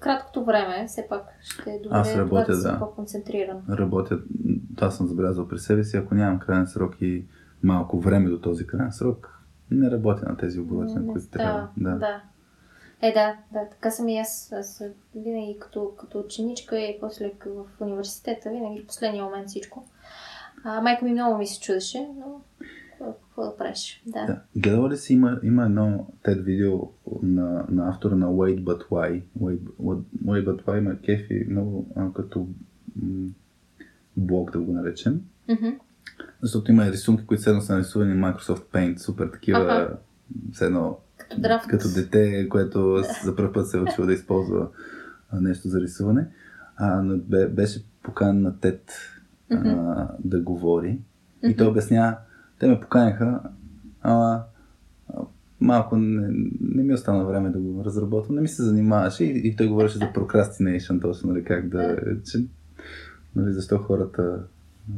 краткото време, все пак ще е добре Аз работя, да, да. по-концентриран. Работят, това съм забелязал при себе си, ако нямам крайен срок и малко време до този крайен срок, не работя на тези обороти, на които трябва. Да. да. Е, да, да, така съм и аз. Аз винаги като, като ученичка и после в университета, винаги в последния момент всичко. А, майка ми много ми се чудеше, но какво, да правиш? Да. Да. Гледала ли си, има, има едно TED видео на, на автора на Wait But Why. Wait, Wait, Wait But Why ме кефи много а, като м- блог да го наречем. Мгм. Защото има рисунки, които седно са нарисувани в Microsoft Paint, супер такива, все едно Като драфт. като дете, което за първ път се е учило да използва нещо за рисуване. А, но бе, беше поканен на TED а, да говори. И той обясня, те ме поканиха, а, малко не, не ми остана време да го разработвам, не ми се занимаваше и, и той говореше за procrastination, точно нали, как да, че, нали, защо хората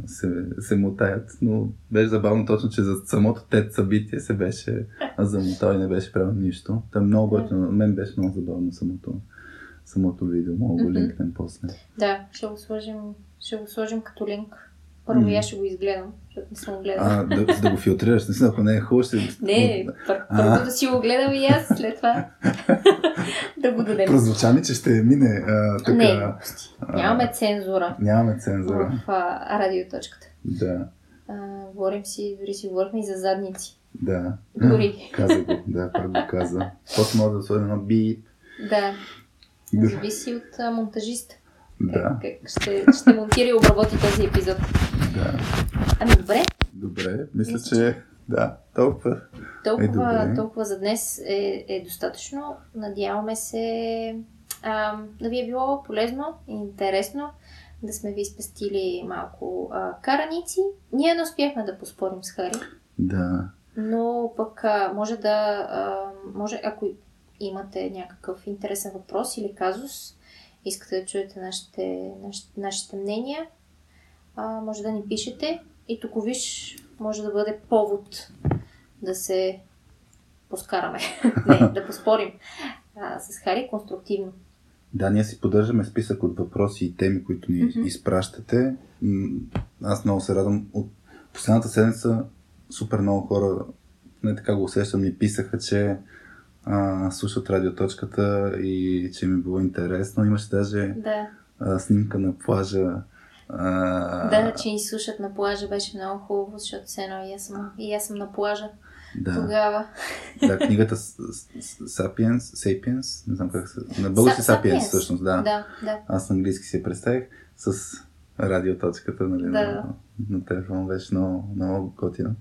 се, се мутаят, но беше забавно точно, че за самото тет събитие се беше замотал и не беше правил нищо. Там много готино, мен беше много забавно самото, самото видео, мога го линкнем после. Да, ще го сложим, ще го сложим като линк. Първо и аз ще го изгледам, защото не съм го гледала. А, да, за да го филтрираш, наистина, ако не е хубаво, ще... Не, пър- първо да си го гледам и аз, след това да го дадем. Прозвуча ми, че ще мине а, така... Не, а, Нямаме цензура Нямаме цензура. в а, радиоточката. Да, А, говорим си, дори си говорихме и за задници. да. Дори. Каза го, да, го каза. После може да сложим едно. Да, Да. зависи от а, монтажиста. Да, Как ще, ще монтира и обработи този епизод. да. Ами добре, Добре, мисля, Мисля, че да, толкова. толкова, Е, добре. толкова за днес е, е достатъчно. Надяваме се а, да ви е било полезно и интересно, да сме ви спестили малко а, караници. Ние не успяхме да поспорим с Хари, Да. но пък а, може да, а, може, ако имате някакъв интересен въпрос или казус, искате да чуете нашите, нашите, нашите мнения, а, може да ни пишете. И тук виж, може да бъде повод да се поскараме. Не, да поспорим а, с Хари конструктивно. Да, ние си поддържаме списък от въпроси и теми, които ни mm-hmm. изпращате. Аз много се радвам. От последната седмица супер много хора, не така го усещам, ми писаха, че а, слушат радиоточката и че ми било интересно. Имаше даже да. а, снимка на плажа. А... Да, че ни слушат на плажа беше много хубаво, защото все едно и аз съм, и аз съм на плажа. Да. Тогава. Да, книгата Sapiens, Sapiens, не знам как се... На български Sapiens, Sapiens, всъщност, да. да. Да, Аз на английски си представих с радиоточката, нали, да. на, на телефон беше много, много готино.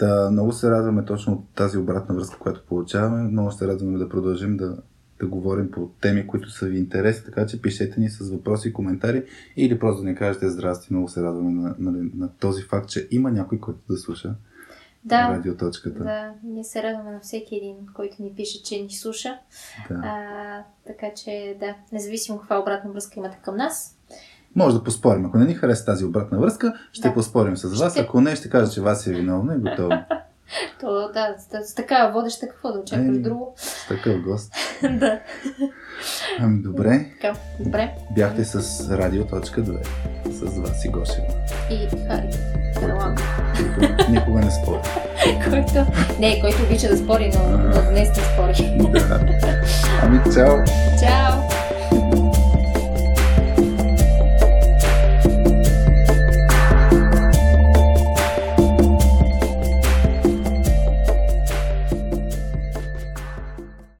Та, много се радваме точно от тази обратна връзка, която получаваме. Много се радваме да продължим да, да говорим по теми, които са ви интересни, така че пишете ни с въпроси и коментари или просто да ни кажете здрасти. Много се радваме на, на, на този факт, че има някой, който да слуша да, радиоточката. Да, ние се радваме на всеки един, който ни пише, че ни слуша. Да. А, така че, да, независимо каква обратна връзка имате към нас. Може да поспорим. Ако не ни хареса тази обратна връзка, ще да. поспорим с вас. Ще... Ако не, ще кажа, че вас е виновна и готово. То, да, с, с такава водеща какво да очакваш е, друго? С такъв гост. да. Ами добре. Така, добре. Бяхте с Радио.2 с вас и Гошева. И Хари. Никога не спори. който, не, който обича да спори, но, но днес не спори. да. Ами, чао. Чао.